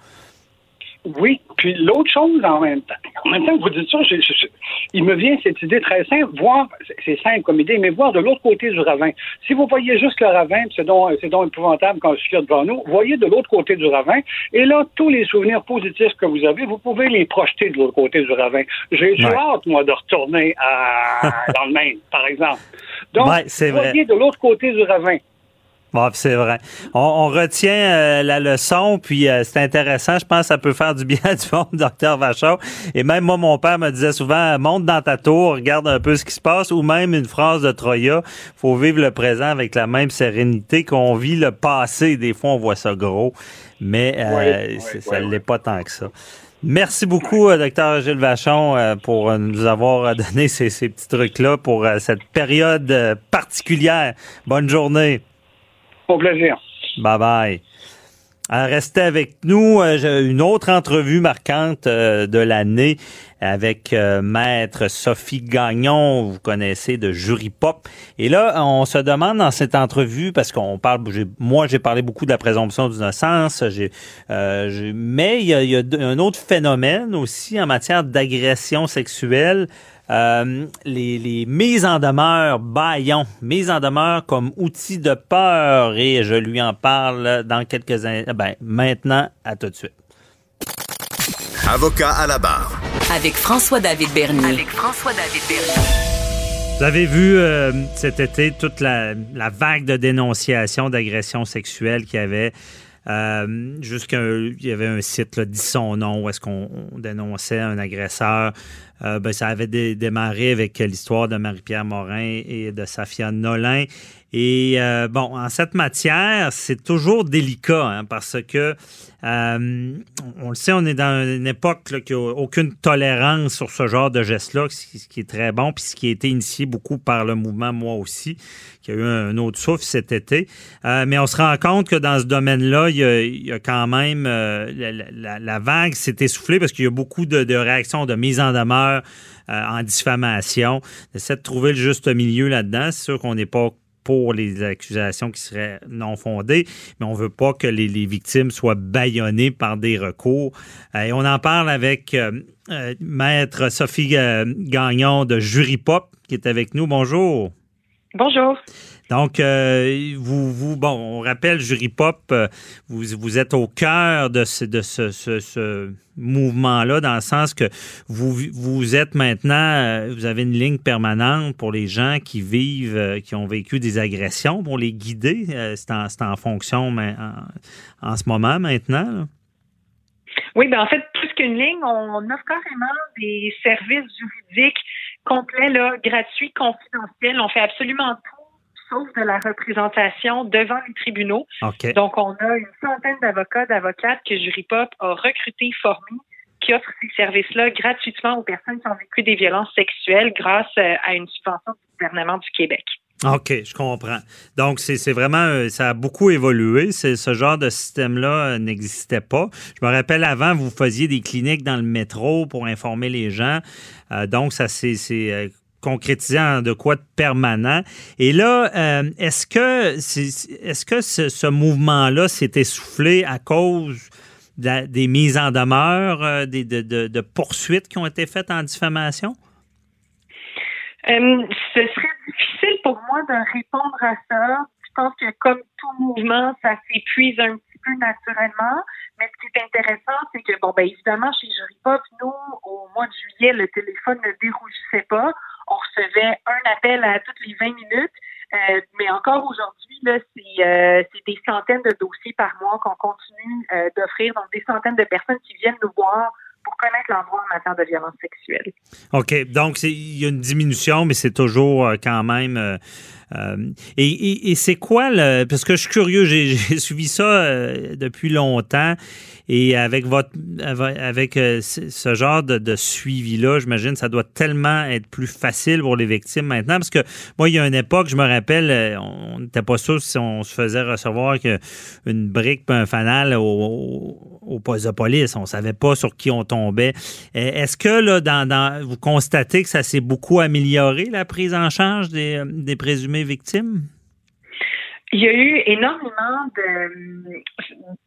Oui, puis l'autre chose en même temps, en même temps que vous dites ça, je- je- je- il me vient cette idée très simple, voir, c'est- simple comme idée, mais voir de l'autre côté du ravin. Si vous voyez juste le ravin, c'est donc, c'est donc épouvantable quand je suis devant nous, voyez de l'autre côté du ravin, et là, tous les souvenirs positifs que vous avez, vous pouvez les projeter de l'autre côté du ravin. J'ai Ouais. hâte, moi, de retourner à, [laughs] dans le Maine, par exemple. Donc, Ouais, c'est vrai. voyez de l'autre côté du ravin. Bon, c'est vrai. On, on retient euh, la leçon, puis euh, c'est intéressant. Je pense que ça peut faire du bien à du monde, [laughs] docteur Vachon. Et même moi, mon père me disait souvent, monte dans ta tour, regarde un peu ce qui se passe, ou même une phrase de Troya, faut vivre le présent avec la même sérénité qu'on vit le passé. Des fois, on voit ça gros, mais euh, ça ouais, l'est pas tant que ça. Merci beaucoup, euh, docteur Gilles Vachon, euh, pour euh, nous avoir donné ces, ces petits trucs-là pour cette période particulière. Bonne journée. Au plaisir. Bye bye. Restez avec nous. Euh, une autre entrevue marquante euh, de l'année avec euh, Maître Sophie Gagnon, vous connaissez de Jury Pop. Et là, on se demande dans cette entrevue, parce qu'on parle, moi j'ai parlé beaucoup de la présomption d'innocence, euh, mais il y, a, un autre phénomène aussi en matière d'agression sexuelle. Euh, les, les mises en demeure baillons, mises en demeure comme outil de peur et je lui en parle dans quelques. Ben, maintenant, à tout de suite. Avocat à la barre. Avec François-David Bernier. Avec François-David Bernier. Vous avez vu euh, cet été toute la, la vague de dénonciations d'agressions sexuelles qu'il y avait. Euh, jusqu'à il y avait un site là, dit son nom où est-ce qu'on on dénonçait un agresseur. Euh, ben, ça avait dé- démarré avec l'histoire de Marie-Pierre Morin et de Safia Nolin. Et euh, bon, en cette matière, c'est toujours délicat hein, parce que euh, on le sait, on est dans une époque là, qui n'a aucune tolérance sur ce genre de geste-là, ce qui- est très bon, puis ce qui a été initié beaucoup par le mouvement, moi aussi, qui a eu un autre souffle cet été. Mais on se rend compte que dans ce domaine-là, il y a, quand même la vague s'est essoufflée parce qu'il y a beaucoup de, de réactions de mise en demeure euh, en diffamation. On essaie de trouver le juste milieu là-dedans. C'est sûr qu'on n'est pas pour les accusations qui seraient non fondées, mais on veut pas que les, victimes soient bâillonnées par des recours. Euh, et on en parle avec euh, Maître Sophie Gagnon de Jury Pop qui est avec nous. Bonjour. Bonjour. Donc, euh, vous, vous, bon, on rappelle, Jury Pop, euh, vous, vous êtes au cœur de ce, de ce, ce, mouvement-là, dans le sens que vous, vous êtes maintenant, euh, vous avez une ligne permanente pour les gens qui vivent, qui ont vécu des agressions, pour les guider. C'est en, en fonction mais en, en ce moment, maintenant. là. Oui, ben en fait, plus qu'une ligne, on offre carrément des services juridiques complets, là, gratuits, confidentiels. On fait absolument tout sauf de la représentation devant les tribunaux. OK. Donc, on a une centaine d'avocats, d'avocates que Jurypop a recrutés, formés, qui offrent ces services-là gratuitement aux personnes qui ont vécu des violences sexuelles grâce euh, à une subvention du gouvernement du Québec. OK, je comprends. Donc, c'est c'est vraiment, euh, ça a beaucoup évolué. C'est Ce genre de système-là euh, n'existait pas. Je me rappelle avant, vous faisiez des cliniques dans le métro pour informer les gens. Euh, donc, ça s'est en de quoi de permanent. Et là, euh, est-ce que, est-ce que ce, mouvement-là s'est essoufflé à cause des mises en demeure, euh, des, de, de- de poursuites qui ont été faites en diffamation? Euh, ce serait difficile pour moi de répondre à ça. Je pense que comme tout mouvement, ça s'épuise un petit peu naturellement. Mais ce qui est intéressant, c'est que, bon, ben évidemment, chez Jury Pop, nous, au mois de juillet, le téléphone ne dérougissait pas. On recevait un appel à toutes les 20 minutes. Euh, mais encore aujourd'hui, euh, c'est des centaines de dossiers par mois qu'on continue euh, d'offrir. Donc, des centaines de personnes qui viennent nous voir pour connaître leur droit en matière de violence sexuelle. OK. Donc, il y a une diminution, mais c'est toujours quand même. Euh, euh, et, c'est quoi le. Parce que je suis curieux, j'ai [laughs] suivi ça depuis longtemps. Et avec votre avec ce genre de, suivi-là, j'imagine ça doit tellement être plus facile pour les victimes maintenant. Parce que moi, il y a une époque, je me rappelle, on n'était pas sûr si on se faisait recevoir une brique un fanal au, au, poste de police. On savait pas sur qui on tombait. Est-ce que là, dans, vous constatez que ça s'est beaucoup amélioré, la prise en charge des, des présumées victimes? Il y a eu énormément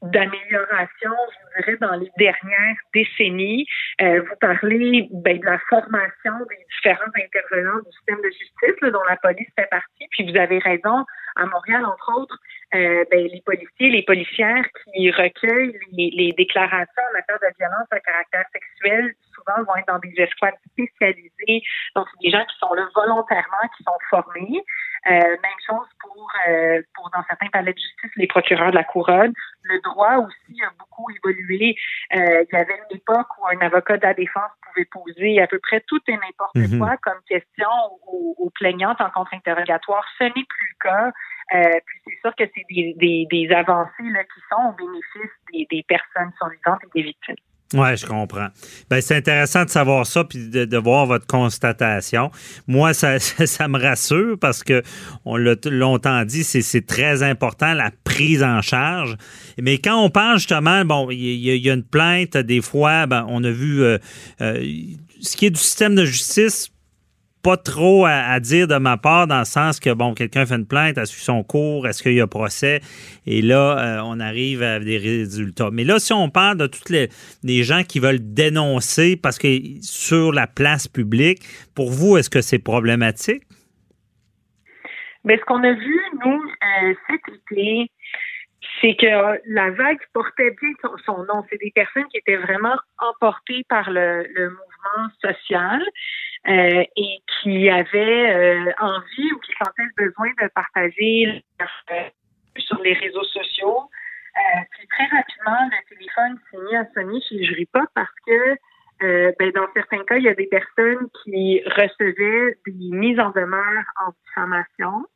d'améliorations, je dirais, dans les dernières décennies. Euh, vous parlez ben, de la formation des différents intervenants du système de justice, dont la police fait partie. Puis vous avez raison, à Montréal, entre autres, euh, ben, les policiers, les policières qui recueillent les, les, déclarations en matière de violence à caractère sexuel, souvent vont être dans des escouades spécialisées. Donc, c'est des gens qui sont là volontairement, qui sont formés. Euh, même chose pour, euh, pour, dans certains palais de justice, les procureurs de la couronne. Le droit aussi a beaucoup évolué. Euh, il y avait une époque où un avocat de la défense pouvait poser à peu près tout et n'importe mhm. quoi comme question aux, aux plaignantes en contre-interrogatoire. Ce n'est plus le cas. Euh, puis c'est sûr que c'est des, des, des, avancées là, qui sont au bénéfice des, des personnes survivantes et des victimes. Oui, je comprends. Ben, c'est intéressant de savoir ça puis de, voir votre constatation. Moi, [laughs] ça, ça, me rassure parce que on l'a longtemps dit, c'est très important la prise en charge. Mais quand on parle justement, bon, il y, y, a une plainte, des fois, ben, on a vu euh, euh, ce qui est du système de justice pas trop à, dire de ma part dans le sens que, bon, quelqu'un fait une plainte, a su son cours, est-ce qu'il y a procès? Et là, euh, on arrive à des résultats. Mais là, si on parle de toutes les, gens qui veulent dénoncer parce que sur la place publique, pour vous, est-ce que c'est problématique? Mais ce qu'on a vu, nous, euh, cet été, c'est que la vague portait bien son, nom. C'est des personnes qui étaient vraiment emportées par le mouvement social. Euh, et qui avaient euh, envie ou qui sentaient le besoin de partager euh, sur les réseaux sociaux. puis très rapidement, le téléphone s'est mis à sonner chez Jury Pop parce que ben, dans certains cas, il y a des personnes qui recevaient des mises en demeure en diffamation.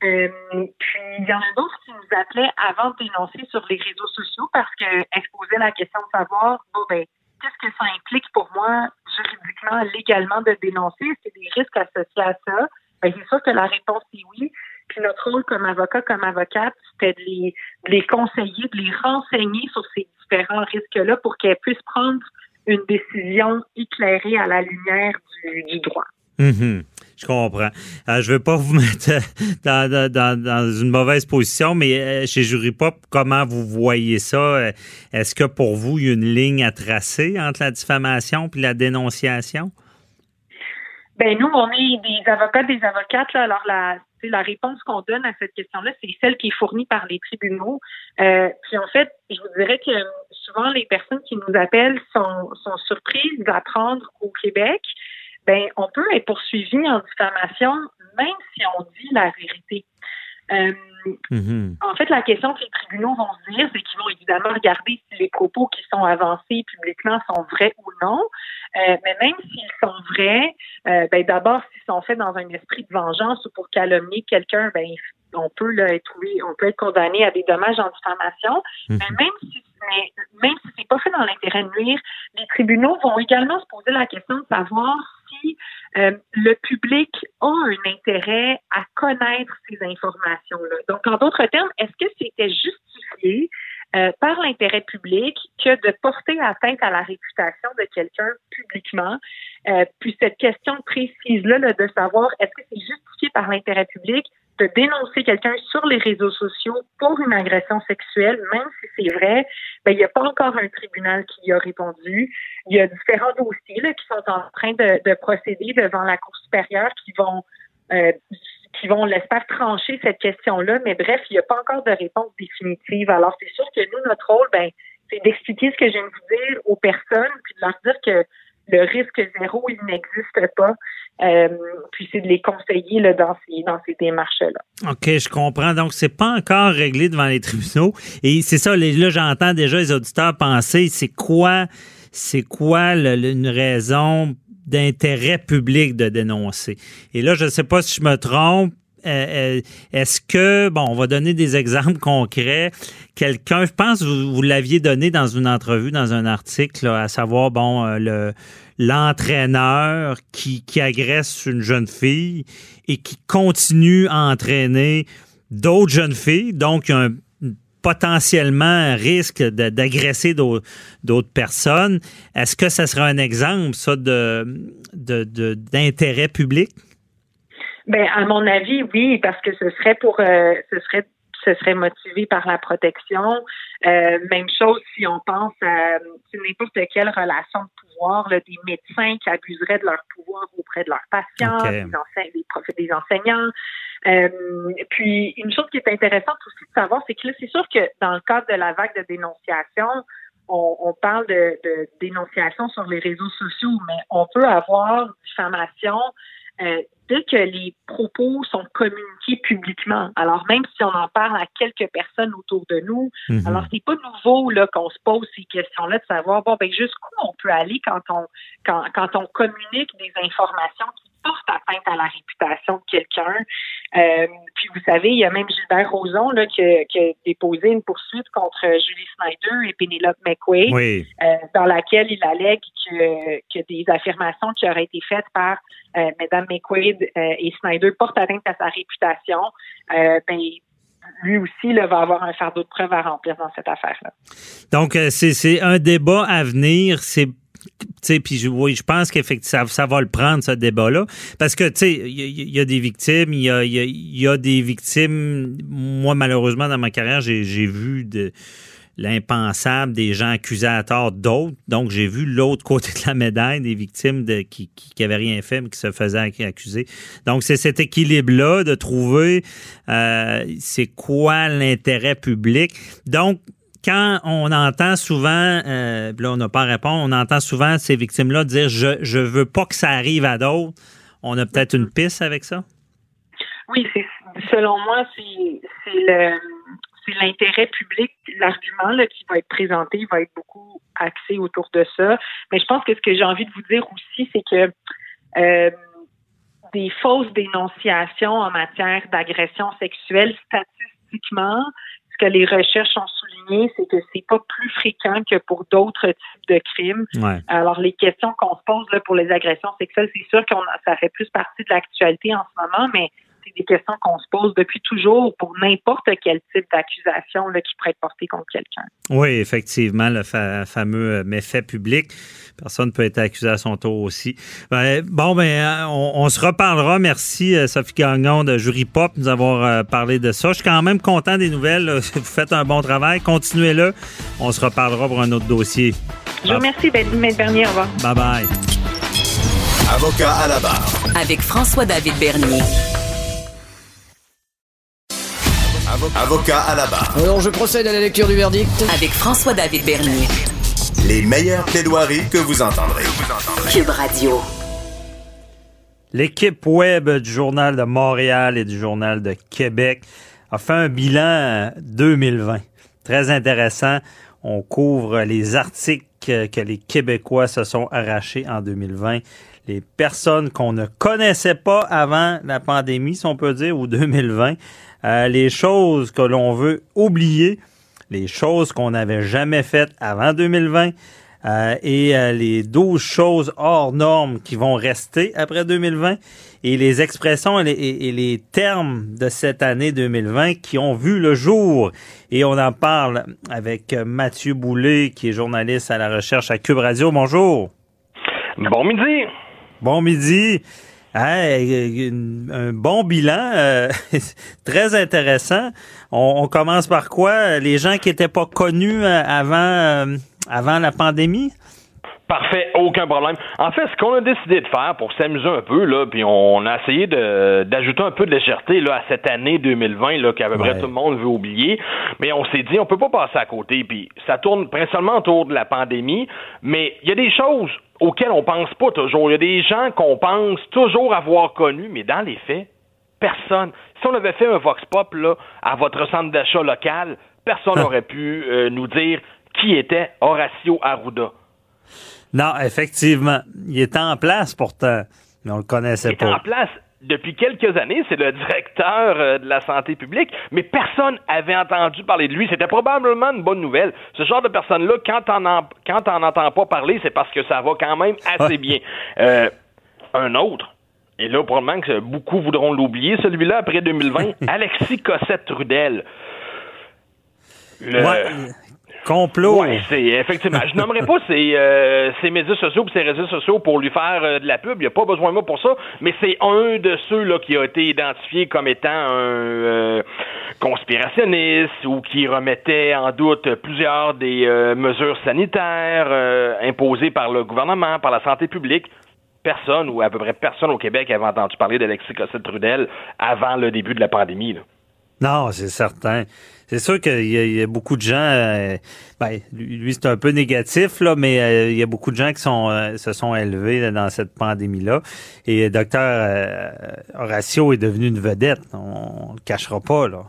puis il y en a d'autres qui nous appelaient avant de dénoncer sur les réseaux sociaux parce qu'elles se posaient la question de savoir bon ben qu'est-ce que ça implique pour moi juridiquement, légalement de dénoncer? A des risques associés à ça? Bien, c'est sûr que la réponse est oui. Puis notre rôle comme avocat, comme avocate, c'était de les, conseiller, de les renseigner sur ces différents risques-là pour qu'elles puissent prendre une décision éclairée à la lumière du, du droit. Mm-hmm. Je comprends. Euh, je veux pas vous [laughs] mettre dans, une mauvaise position, mais euh, chez Jury Pop, comment vous voyez ça? Euh, est-ce que pour vous, il y a une ligne à tracer entre la diffamation et la dénonciation? Ben nous, on est des avocats, des avocates. alors la, la réponse qu'on donne à cette question-là, c'est celle qui est fournie par les tribunaux. puis en fait, je vous dirais que souvent les personnes qui nous appellent sont, sont surprises d'apprendre au Québec ben, on peut être poursuivi en diffamation même si on dit la vérité. Euh, mm-hmm. En fait, la question que les tribunaux vont se dire, c'est qu'ils vont évidemment regarder si les propos qui sont avancés publiquement sont vrais ou non. Euh, mais même s'ils sont vrais, euh, ben d'abord, s'ils sont faits dans un esprit de vengeance ou pour calomnier quelqu'un, ben on peut là, être on peut être condamné à des dommages en diffamation. Mm-hmm. Mais même si mais même si c'est pas fait dans l'intérêt de nuire, les tribunaux vont également se poser la question de savoir euh, le public a un intérêt à connaître ces informations-là. Donc, en d'autres termes, est-ce que c'était justifié euh, par l'intérêt public que de porter atteinte à la réputation de quelqu'un publiquement? Euh, puis cette question précise-là de savoir est-ce que c'est justifié par l'intérêt public de dénoncer quelqu'un sur les réseaux sociaux pour une agression sexuelle, même si c'est vrai, ben, il n'y a pas encore un tribunal qui y a répondu. Il y a différents dossiers là, qui sont en train de, de procéder devant la Cour supérieure qui vont euh, qui vont, l'espère, trancher cette question-là. Mais bref, il n'y a pas encore de réponse définitive. Alors, c'est sûr que nous, notre rôle, ben, c'est d'expliquer ce que je viens de vous dire aux personnes, puis de leur dire que le risque zéro, il n'existe pas. Euh, puis c'est de les conseiller là, dans ces, dans ces démarches-là. OK, je comprends. Donc, c'est pas encore réglé devant les tribunaux. Et c'est ça, là, j'entends déjà les auditeurs penser, c'est quoi c'est quoi une raison d'intérêt public de dénoncer? Et là, je ne sais pas si je me trompe, euh, euh, est-ce que, bon, on va donner des exemples [laughs] concrets. Quelqu'un, je pense, vous, vous l'aviez donné dans une entrevue, dans un article, à savoir, bon, euh, le l'entraîneur qui, agresse une jeune fille et qui continue à entraîner d'autres jeunes filles. Donc, potentiellement un risque d'agresser d'autres personnes. Est-ce que ça sera un exemple, ça, d'intérêt public? Ben, à mon avis, oui, parce que ce serait pour, euh, ce serait, ce serait motivé par la protection. Euh, même chose si on pense à n'importe quelle relation de pouvoir, des médecins qui abuseraient de leur pouvoir auprès de leurs patients, des, enseignants, des enseignants. Euh, puis une chose qui est intéressante aussi de savoir, c'est que là, c'est sûr que dans le cadre de la vague de dénonciation, on, on parle de, de, dénonciation sur les réseaux sociaux, mais on peut avoir diffamation euh, dès que les propos sont communiqués publiquement. Alors même si on en parle à quelques personnes autour de nous, mhm. alors c'est pas nouveau là qu'on se pose ces questions-là de savoir bon ben jusqu'où on peut aller quand on quand, quand on communique des informations qui portent atteinte à la réputation de quelqu'un. Euh, puis vous savez, il y a même Gilbert Rozon là, qui, qui a déposé une poursuite contre Julie Snyder et Penelope McQuaid, euh, dans laquelle il allègue que, que des affirmations qui auraient été faites par euh, Mme McQuaid euh, et Snyder portent atteinte à sa réputation. Ben, lui aussi là, va avoir un fardeau de preuve à remplir dans cette affaire-là. Donc, c'est un débat à venir. C'est puis oui, je pense qu'effectivement, ça, va le prendre, ce débat-là. Parce que, tu sais, il y, a des victimes, il y a, des victimes. Moi, malheureusement, dans ma carrière, j'ai vu de l'impensable des gens accusés à tort d'autres. Donc, j'ai vu l'autre côté de la médaille des victimes de, qui n'avaient rien fait, mais qui se faisaient accuser. Donc, c'est cet équilibre-là de trouver euh, c'est quoi l'intérêt public. Donc, quand on entend souvent, euh, là on n'a pas à répondre, on entend souvent ces victimes-là dire je je veux pas que ça arrive à d'autres. On a peut-être une piste avec ça? Oui, selon moi c'est l'intérêt public, l'argument qui va être présenté va être beaucoup axé autour de ça. Mais je pense que ce que j'ai envie de vous dire aussi, c'est que euh, des fausses dénonciations en matière d'agression sexuelle, statistiquement, que les recherches ont souligné, c'est que c'est pas plus fréquent que pour d'autres types de crimes. Alors, les questions qu'on se pose là, pour les agressions sexuelles, c'est sûr que ça fait plus partie de l'actualité en ce moment, mais c'est des questions qu'on se pose depuis toujours pour n'importe quel type d'accusation qui pourrait être portée contre quelqu'un. Oui, effectivement, le fameux euh, méfait public. Personne ne peut être accusé à son tour aussi. Ben, bon, ben, euh, on, se reparlera. Merci, euh, Sophie Gagnon de Jury Pop, de nous avoir parlé de ça. Je suis quand même content des nouvelles. [laughs] Vous faites un bon travail. Continuez-le. On se reparlera pour un autre dossier. Je vous remercie, M. Bernier. Au revoir. Bye bye. Avocat à la barre. Avec François-David Bernier. Avocat à la barre. Alors, je procède à la lecture du verdict. Avec François-David Bernier. Les meilleures plaidoiries que vous entendrez. Cube Radio. L'équipe web du Journal de Montréal et du Journal de Québec a fait un bilan 2020. Très intéressant. On couvre les articles que les Québécois se sont arrachés en 2020 les personnes qu'on ne connaissait pas avant la pandémie, si on peut dire, ou 2020, euh, les choses que l'on veut oublier, les choses qu'on n'avait jamais faites avant 2020, euh, et euh, les 12 choses hors normes qui vont rester après 2020 et les expressions et les, termes de cette année 2020 qui ont vu le jour. Et on en parle avec Mathieu Boulay, qui est journaliste à la recherche à Cube Radio. Bonjour. Bon midi. Bon midi. Un bon bilan, euh, [laughs] très intéressant. On, commence par quoi? Les gens qui n'étaient pas connus euh, avant, euh, avant la pandémie? Parfait, aucun problème. En fait, ce qu'on a décidé de faire pour s'amuser un peu, là, puis on a essayé d'ajouter un peu de légèreté là, à cette année 2020 là, qu'à peu près tout le monde veut oublier, mais on s'est dit on peut pas passer à côté, puis ça tourne principalement autour de la pandémie, mais il y a des choses auxquels on pense pas toujours. Il y a des gens qu'on pense toujours avoir connus, mais dans les faits, personne. Si on avait fait un vox pop là, à votre centre d'achat local, personne n'aurait pu euh, nous dire qui était Horacio Arruda. Non, effectivement. Il est en place pourtant, mais on le connaissait Il est pas. en place depuis quelques années, c'est le directeur euh, de la santé publique, mais personne avait entendu parler de lui. C'était probablement une bonne nouvelle. Ce genre de personne-là, quand on en, quand on n'entend pas parler, c'est parce que ça va quand même assez bien. Euh, un autre, et là, probablement que beaucoup voudront l'oublier, celui-là, après 2020, [laughs] Alexis Cossette-Trudel. Le- Ouais, complot. Ouais, c'est effectivement. Je nommerai pas ses, euh, ses médias sociaux et ses réseaux sociaux pour lui faire euh, de la pub. Il n'y a pas besoin de moi pour ça. Mais c'est un de ceux là qui a été identifié comme étant un euh, conspirationniste ou qui remettait en doute plusieurs des mesures sanitaires imposées par le gouvernement, par la santé publique. Personne ou à peu près personne au Québec avait entendu parler d'Alexis Cossette-Trudel avant le début de la pandémie. là. Non, c'est certain. C'est sûr qu'il y, y a beaucoup de gens. euh, ben, lui, c'est un peu négatif là, mais euh, il y a beaucoup de gens qui sont euh, se sont élevés là, dans cette pandémie-là. Et docteur Horacio est devenu une vedette. On, ne le cachera pas là.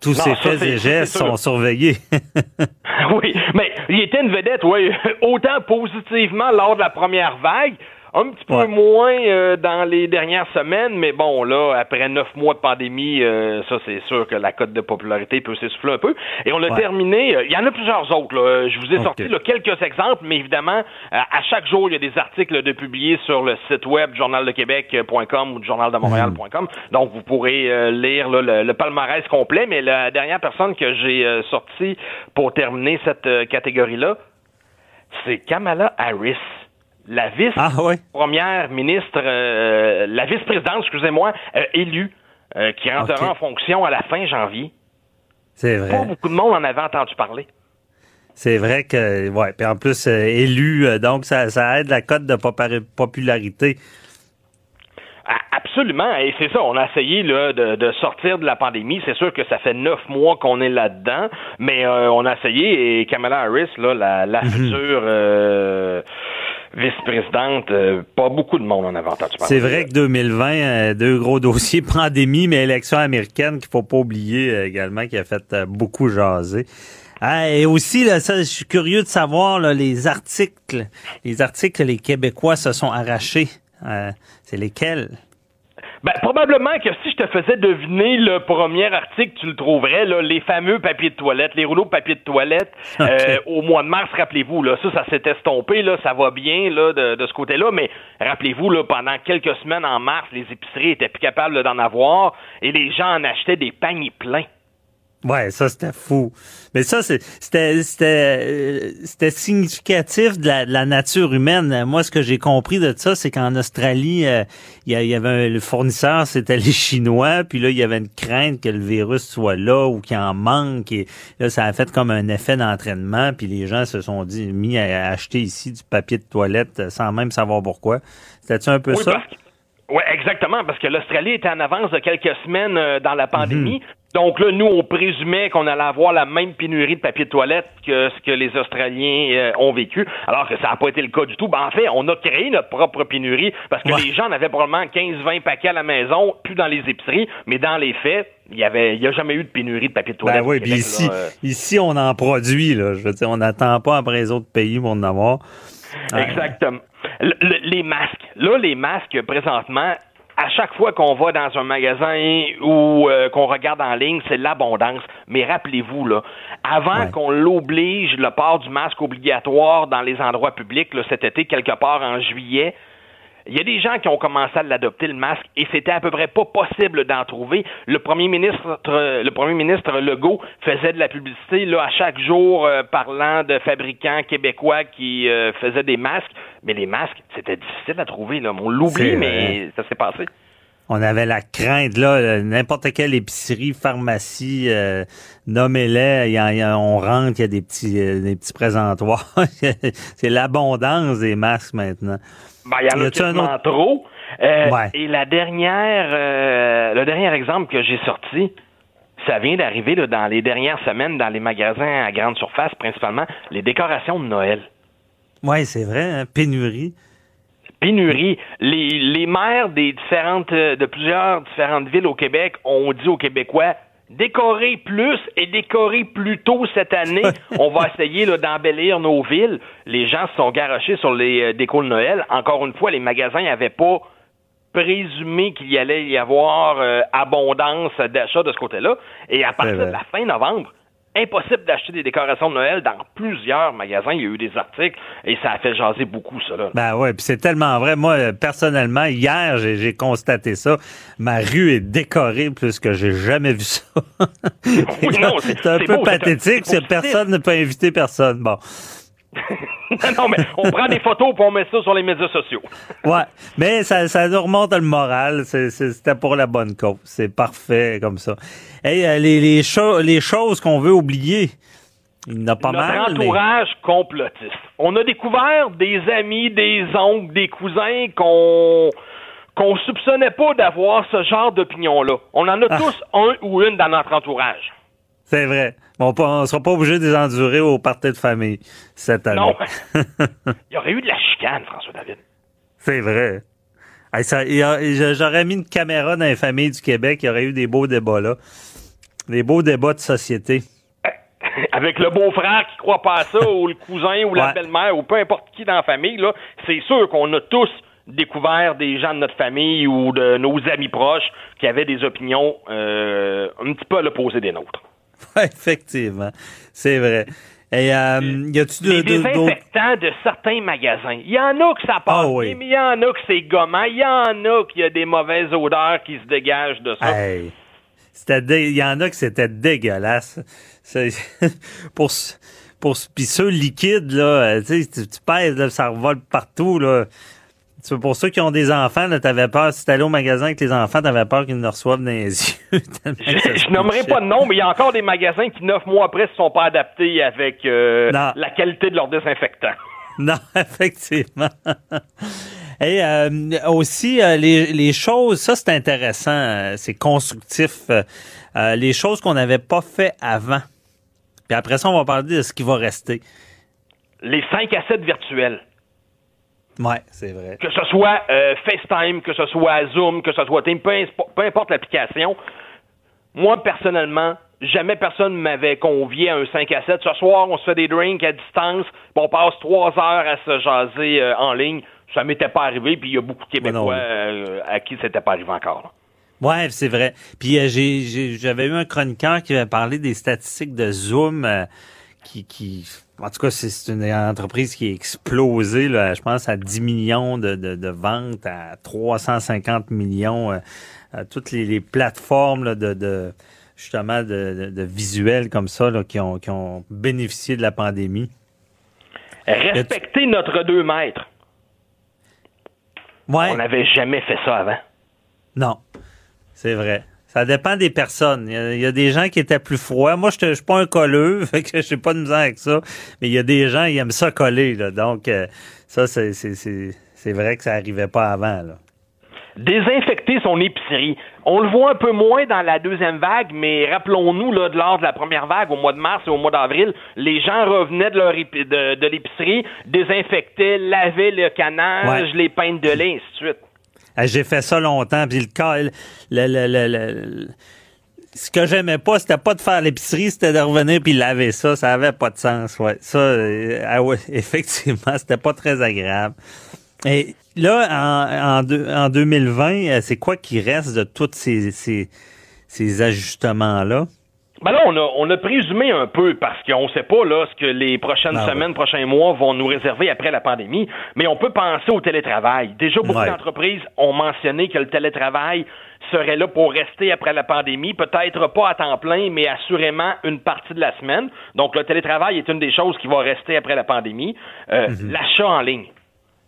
Tous Non, ses faits et gestes sont surveillés. [laughs] oui, mais il était une vedette, oui, autant positivement lors de la première vague, un petit peu moins euh, dans les dernières semaines, mais bon, là, après neuf mois de pandémie, euh, ça, c'est sûr que la cote de popularité peut s'essouffler un peu. Et on a Ouais. terminé, euh, il y en a plusieurs autres, là. je vous ai sorti là, quelques exemples, mais évidemment, euh, à chaque jour, il y a des articles de publiés sur le site web journaldequebec.com ou journaldemontréal.com, donc vous pourrez euh, lire là, le, le palmarès complet, mais la dernière personne que j'ai euh, sortie pour terminer cette euh, catégorie-là, c'est Kamala Harris, la vice-première ministre, euh, la vice-présidente, excusez-moi, euh, élue, euh, qui rentrera en fonction à la fin janvier. C'est Pas vrai. beaucoup de monde en avait entendu parler. C'est vrai que ouais. Puis en plus euh, élu, donc ça, ça aide la cote de popularité. Absolument, et c'est ça. On a essayé là, de, de sortir de la pandémie. C'est sûr que ça fait neuf mois qu'on est là-dedans, mais on a essayé. Et Kamala Harris, là, la, la future vice-présidente, euh, pas beaucoup de monde en avait entendu parler. C'est vrai que 2020, euh, deux gros [laughs] dossiers, pandémie, mais élection américaine qu'il faut pas oublier euh, également, qui a fait euh, beaucoup jaser. Ah, et aussi, là, ça, je suis curieux de savoir là, les articles, les articles que les Québécois se sont arrachés. Euh, c'est lesquels? Ben, probablement que si je te faisais deviner le premier article, tu le trouverais, là, les fameux papiers de toilette, les rouleaux de papier de toilette, [laughs] euh, au mois de mars, rappelez-vous, là, ça, ça s'est estompé, là, ça va bien, là, de, de ce côté-là, mais rappelez-vous, là, pendant quelques semaines en mars, les épiceries étaient plus capables d'en avoir et les gens en achetaient des paniers pleins. Ouais, ça c'était fou. Mais ça c'est- c'était c'était euh, c'était significatif de la, de la nature humaine. Moi, ce que j'ai compris de ça, c'est qu'en Australie, euh, il y, avait un, le fournisseur, c'était les Chinois, puis là il y avait une crainte que le virus soit là ou qu'il en manque. Et là, ça a fait comme un effet d'entraînement, puis les gens se sont dit mis à acheter ici du papier de toilette euh, sans même savoir pourquoi. C'était-tu un peu Oui, ça? Oui, exactement, parce que l'Australie était en avance de quelques semaines dans la pandémie. Donc là, nous, on présumait qu'on allait avoir la même pénurie de papier de toilette que ce que les Australiens euh, ont vécu, alors que ça n'a pas été le cas du tout. Ben, en fait, on a créé notre propre pénurie parce que les gens en avaient probablement 15-20 paquets à la maison, plus dans les épiceries, mais dans les faits, il y avait, il y a jamais eu de pénurie de papier de toilette. Ben oui, Québec, ici, là, euh. ici, on en produit, là. Je veux dire, on n'attend pas après les autres pays pour en avoir. Exactement. Le- le- les masques. Là, les masques, présentement, à chaque fois qu'on va dans un magasin ou euh, qu'on regarde en ligne, c'est l'abondance. Mais rappelez-vous, là, avant qu'on l'oblige, le port du masque obligatoire dans les endroits publics, là, cet été, quelque part en juillet, il y a des gens qui ont commencé à l'adopter le masque et c'était à peu près pas possible d'en trouver. Le premier ministre, le premier ministre Legault faisait de la publicité là à chaque jour euh, parlant de fabricants québécois qui euh, faisaient des masques, mais les masques c'était difficile à trouver là. On l'oublie, mais ça s'est passé. On avait la crainte, là, euh, n'importe quelle épicerie, pharmacie, euh, nommez-les, on rentre, il y a des petits, des petits présentoirs. [laughs] c'est l'abondance des masques maintenant. Ben, il y en Y a un autre? trop. Euh, Ouais. Et la dernière, euh, le dernier exemple que j'ai sorti, ça vient d'arriver là, dans les dernières semaines dans les magasins à grande surface, principalement les décorations de Noël. Oui, c'est vrai, hein, pénurie. Pénurie. Les, les maires des différentes, euh, de plusieurs différentes villes au Québec ont dit aux Québécois décorer plus et décorer plus tôt cette année. [laughs] On va essayer d'embellir nos villes. Les gens se sont garochés sur les euh, décos de Noël. Encore une fois, les magasins n'avaient pas présumé qu'il y allait y avoir euh, abondance d'achats de ce côté-là. Et à partir de la fin novembre, impossible d'acheter des décorations de Noël dans plusieurs magasins. Il y a eu des articles et ça a fait jaser beaucoup, ça. Là. Ben ouais, puis c'est tellement vrai. Moi, personnellement, hier, j'ai constaté ça. Ma rue est décorée plus que j'ai jamais vu ça. [laughs] [laughs] c'est un peu pathétique. personne ne peut inviter personne. Bon. [laughs] [laughs] non, mais on prend des photos pour on met ça sur les médias sociaux. ouais, mais ça, ça nous remonte le moral. C'était pour la bonne cause. C'est parfait comme ça. Hey, euh, les, les, les choses qu'on veut oublier, il n'y en a pas Notre mal. entourage complotiste. On a découvert des amis, des oncles, des cousins qu'on qu'on soupçonnait pas d'avoir ce genre d'opinion-là. On en a ah. tous un ou une dans notre entourage. C'est vrai. On ne sera pas obligé de les endurer au party de famille cette année. Non. [laughs] il y aurait eu de la chicane, François David. C'est vrai. J'aurais mis une caméra dans les familles du Québec, il y aurait eu des beaux débats là. Des beaux débats de société. [laughs] Avec le beau-frère qui croit pas à ça, ou le cousin, ou la belle-mère, ou peu importe qui dans la famille, là, c'est sûr qu'on a tous découvert des gens de notre famille ou de nos amis proches qui avaient des opinions euh, un petit peu à l'opposé des nôtres. [laughs] effectivement. C'est vrai. Et euh, y a-tu Les désinfectants de certains magasins. Il y en a que ça passe, ah mais il y en a que c'est gommant. Il y en a qui y a des mauvaises odeurs qui se dégagent de ça. C'était il y en a que c'était dégueulasse. [laughs] pour pour puis ceux liquides là, tu, tu pèses ça revole partout là. C'est pour ceux qui ont des enfants, là, t'avais peur, si t'allais au magasin avec les enfants, t'avais peur qu'ils ne reçoivent dans les [laughs] yeux. je, nommerai pas de nom, mais il y a encore des magasins qui, neuf mois après, se sont pas adaptés avec euh, la qualité de leur désinfectant. [laughs] Non, effectivement. [laughs] Et euh, aussi, euh, les, les, choses, ça c'est intéressant, c'est constructif. les choses qu'on n'avait pas fait avant. Puis après ça, on va parler de ce qui va rester. Les 5 à 7 virtuels. Oui, c'est vrai. Que ce soit euh, FaceTime, que ce soit Zoom, que ce soit Team, peu, importe l'application. Moi, personnellement, jamais personne m'avait convié à un 5 à 7. Ce soir, on se fait des drinks à distance, on passe trois heures à se jaser euh, en ligne. Ça m'était pas arrivé, puis il y a beaucoup de Québécois euh, à qui c'était pas arrivé encore. Ouais, c'est vrai. Puis j'avais eu un chroniqueur qui avait parlé des statistiques de Zoom qui, qui en tout cas, c'est une entreprise qui est explosée, là, je pense, à 10 millions de, de, ventes, à 350 millions, euh, à toutes les, plateformes de, de, justement de, de, visuels comme ça là, qui, ont, qui ont bénéficié de la pandémie. Respecter notre deux mètres. Ouais. On n'avait jamais fait ça avant. Non, c'est vrai. Ça dépend des personnes. Il y, a, des gens qui étaient plus froids. Moi, je suis pas un colleux, [laughs] fait que j'ai pas de misère avec ça. Mais il y a des gens qui aiment ça coller. Là. Donc, euh, ça, c'est vrai que ça arrivait pas avant. Là. Désinfecter son épicerie. On le voit un peu moins dans la deuxième vague, mais rappelons-nous, là, lors de la première vague, au mois de mars et au mois d'avril, les gens revenaient de leur de, l'épicerie, désinfectaient, lavaient le canage, les peintes de lait, ainsi de suite. Ah, j'ai fait ça longtemps, puis le, le, le, le ce que j'aimais pas, c'était pas de faire l'épicerie, c'était de revenir puis laver ça. Ça avait pas de sens, ouais. Ça, euh, ah ouais, [laughs] effectivement, c'était pas très agréable. Et là, en, en, en 2020, euh, c'est quoi qui reste de tous ces, ces, ces ajustements-là? Ben là, on a, on a présumé un peu parce qu'on ne sait pas là ce que les prochaines ah semaines, prochains mois vont nous réserver après la pandémie, mais on peut penser au télétravail. Déjà, beaucoup d'entreprises ont mentionné que le télétravail serait là pour rester après la pandémie, peut-être pas à temps plein, mais assurément une partie de la semaine. Donc, le télétravail est une des choses qui va rester après la pandémie. Euh, mhm. L'achat en ligne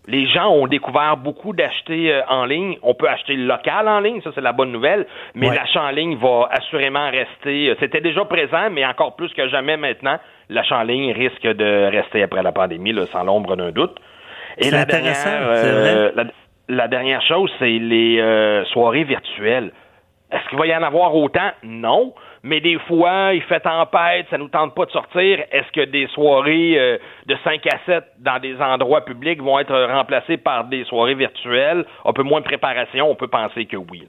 les gens ont découvert beaucoup d'acheter euh, en ligne. On peut acheter local en ligne, ça c'est la bonne nouvelle, mais l'achat en ligne va assurément rester. Euh, c'était déjà présent, mais encore plus que jamais maintenant, l'achat en ligne risque de rester après la pandémie, là, sans l'ombre d'un doute. Et la dernière, euh, la, dernière chose, c'est les soirées virtuelles. Est-ce qu'il va y en avoir autant? Non mais des fois, il fait tempête, ça nous tente pas de sortir. Est-ce que des soirées euh, de 5 à 7 dans des endroits publics vont être remplacées par des soirées virtuelles? Un peu moins de préparation, on peut penser que oui.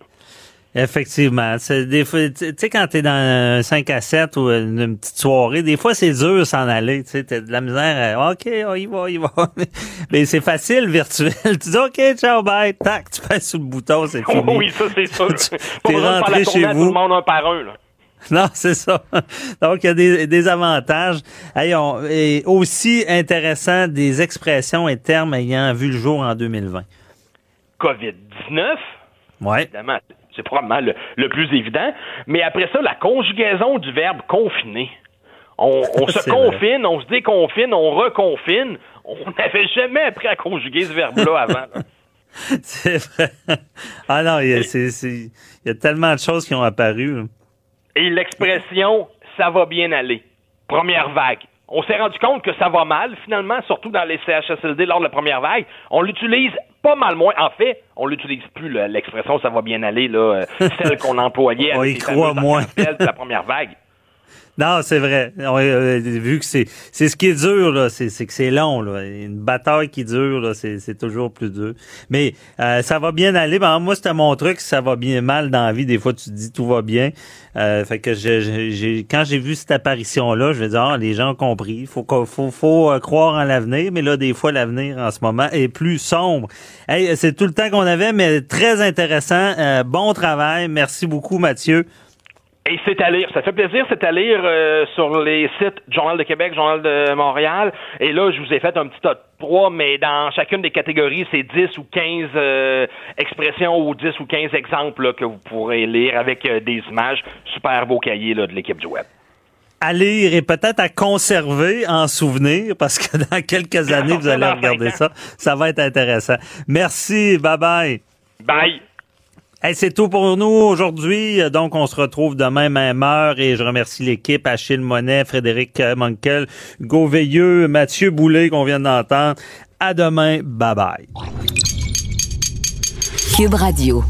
Effectivement. Des fois, tu sais, quand t'es dans un 5 à 7 ou une petite soirée, des fois, c'est dur s'en aller. Tu sais, t'as de la misère. à, OK, on y va, y va. [laughs] Mais c'est facile, virtuel. [laughs] Tu dis, OK, ciao, bye. Tac, tu passes sur le bouton, c'est [laughs] fini. oui, ça, c'est sûr. T'es rentré chez vous. Tout le monde un par un, là. [laughs] Non, c'est ça. Donc, il y a des, des avantages. et aussi intéressant, des expressions et termes ayant vu le jour en 2020. COVID-19. Oui. Évidemment, c'est probablement le, plus évident. Mais après ça, la conjugaison du verbe confiner. On, [laughs] se confine, on se déconfine, on reconfine. On n'avait jamais appris à conjuguer ce verbe-là [laughs] avant. c'est vrai. Ah non, il y, a, tellement de choses qui ont apparu. Et l'expression ça va bien aller. Première vague. On s'est rendu compte que ça va mal, finalement, surtout dans les CHSLD lors de la première vague. On l'utilise pas mal moins. En fait, on l'utilise plus, l'expression ça va bien aller, là, euh, celle qu'on employait [laughs] on y croit moins. la première vague. Non, c'est vrai. Euh, vu que c'est ce qui est dur là, c'est que c'est long là. Une bataille qui dure c'est toujours plus dur. Mais euh, ça va bien aller. Ben, moi c'était mon truc, ça va bien mal dans la vie. Des fois tu te dis tout va bien. Euh, fait que j'ai quand j'ai vu cette apparition là, je vais dire ah, les gens ont compris. Faut faut faut croire en l'avenir, mais là des fois l'avenir en ce moment est plus sombre. Hey, c'est tout le temps qu'on avait, mais très intéressant. bon travail. Merci beaucoup Mathieu. Et c'est à lire. Ça fait plaisir, c'est à lire euh, sur les sites Journal de Québec, Journal de Montréal. Et là, je vous ai fait un petit top 3, mais dans chacune des catégories, c'est 10 ou 15 euh, expressions ou 10 ou 15 exemples que vous pourrez lire avec euh, des images. Super beau cahier là, de l'équipe du web. À lire et peut-être à conserver en souvenir parce que dans quelques années, [laughs] vous allez regarder ça. Ça va être intéressant. Merci. Bye bye. Bye c'est tout pour nous aujourd'hui. Donc, on se retrouve demain, même heure. Et je remercie l'équipe, Achille Monet, Frédéric Monkel, Hugo Veilleux, Mathieu Boulet, qu'on vient d'entendre. À demain. Bye bye. Cube Radio.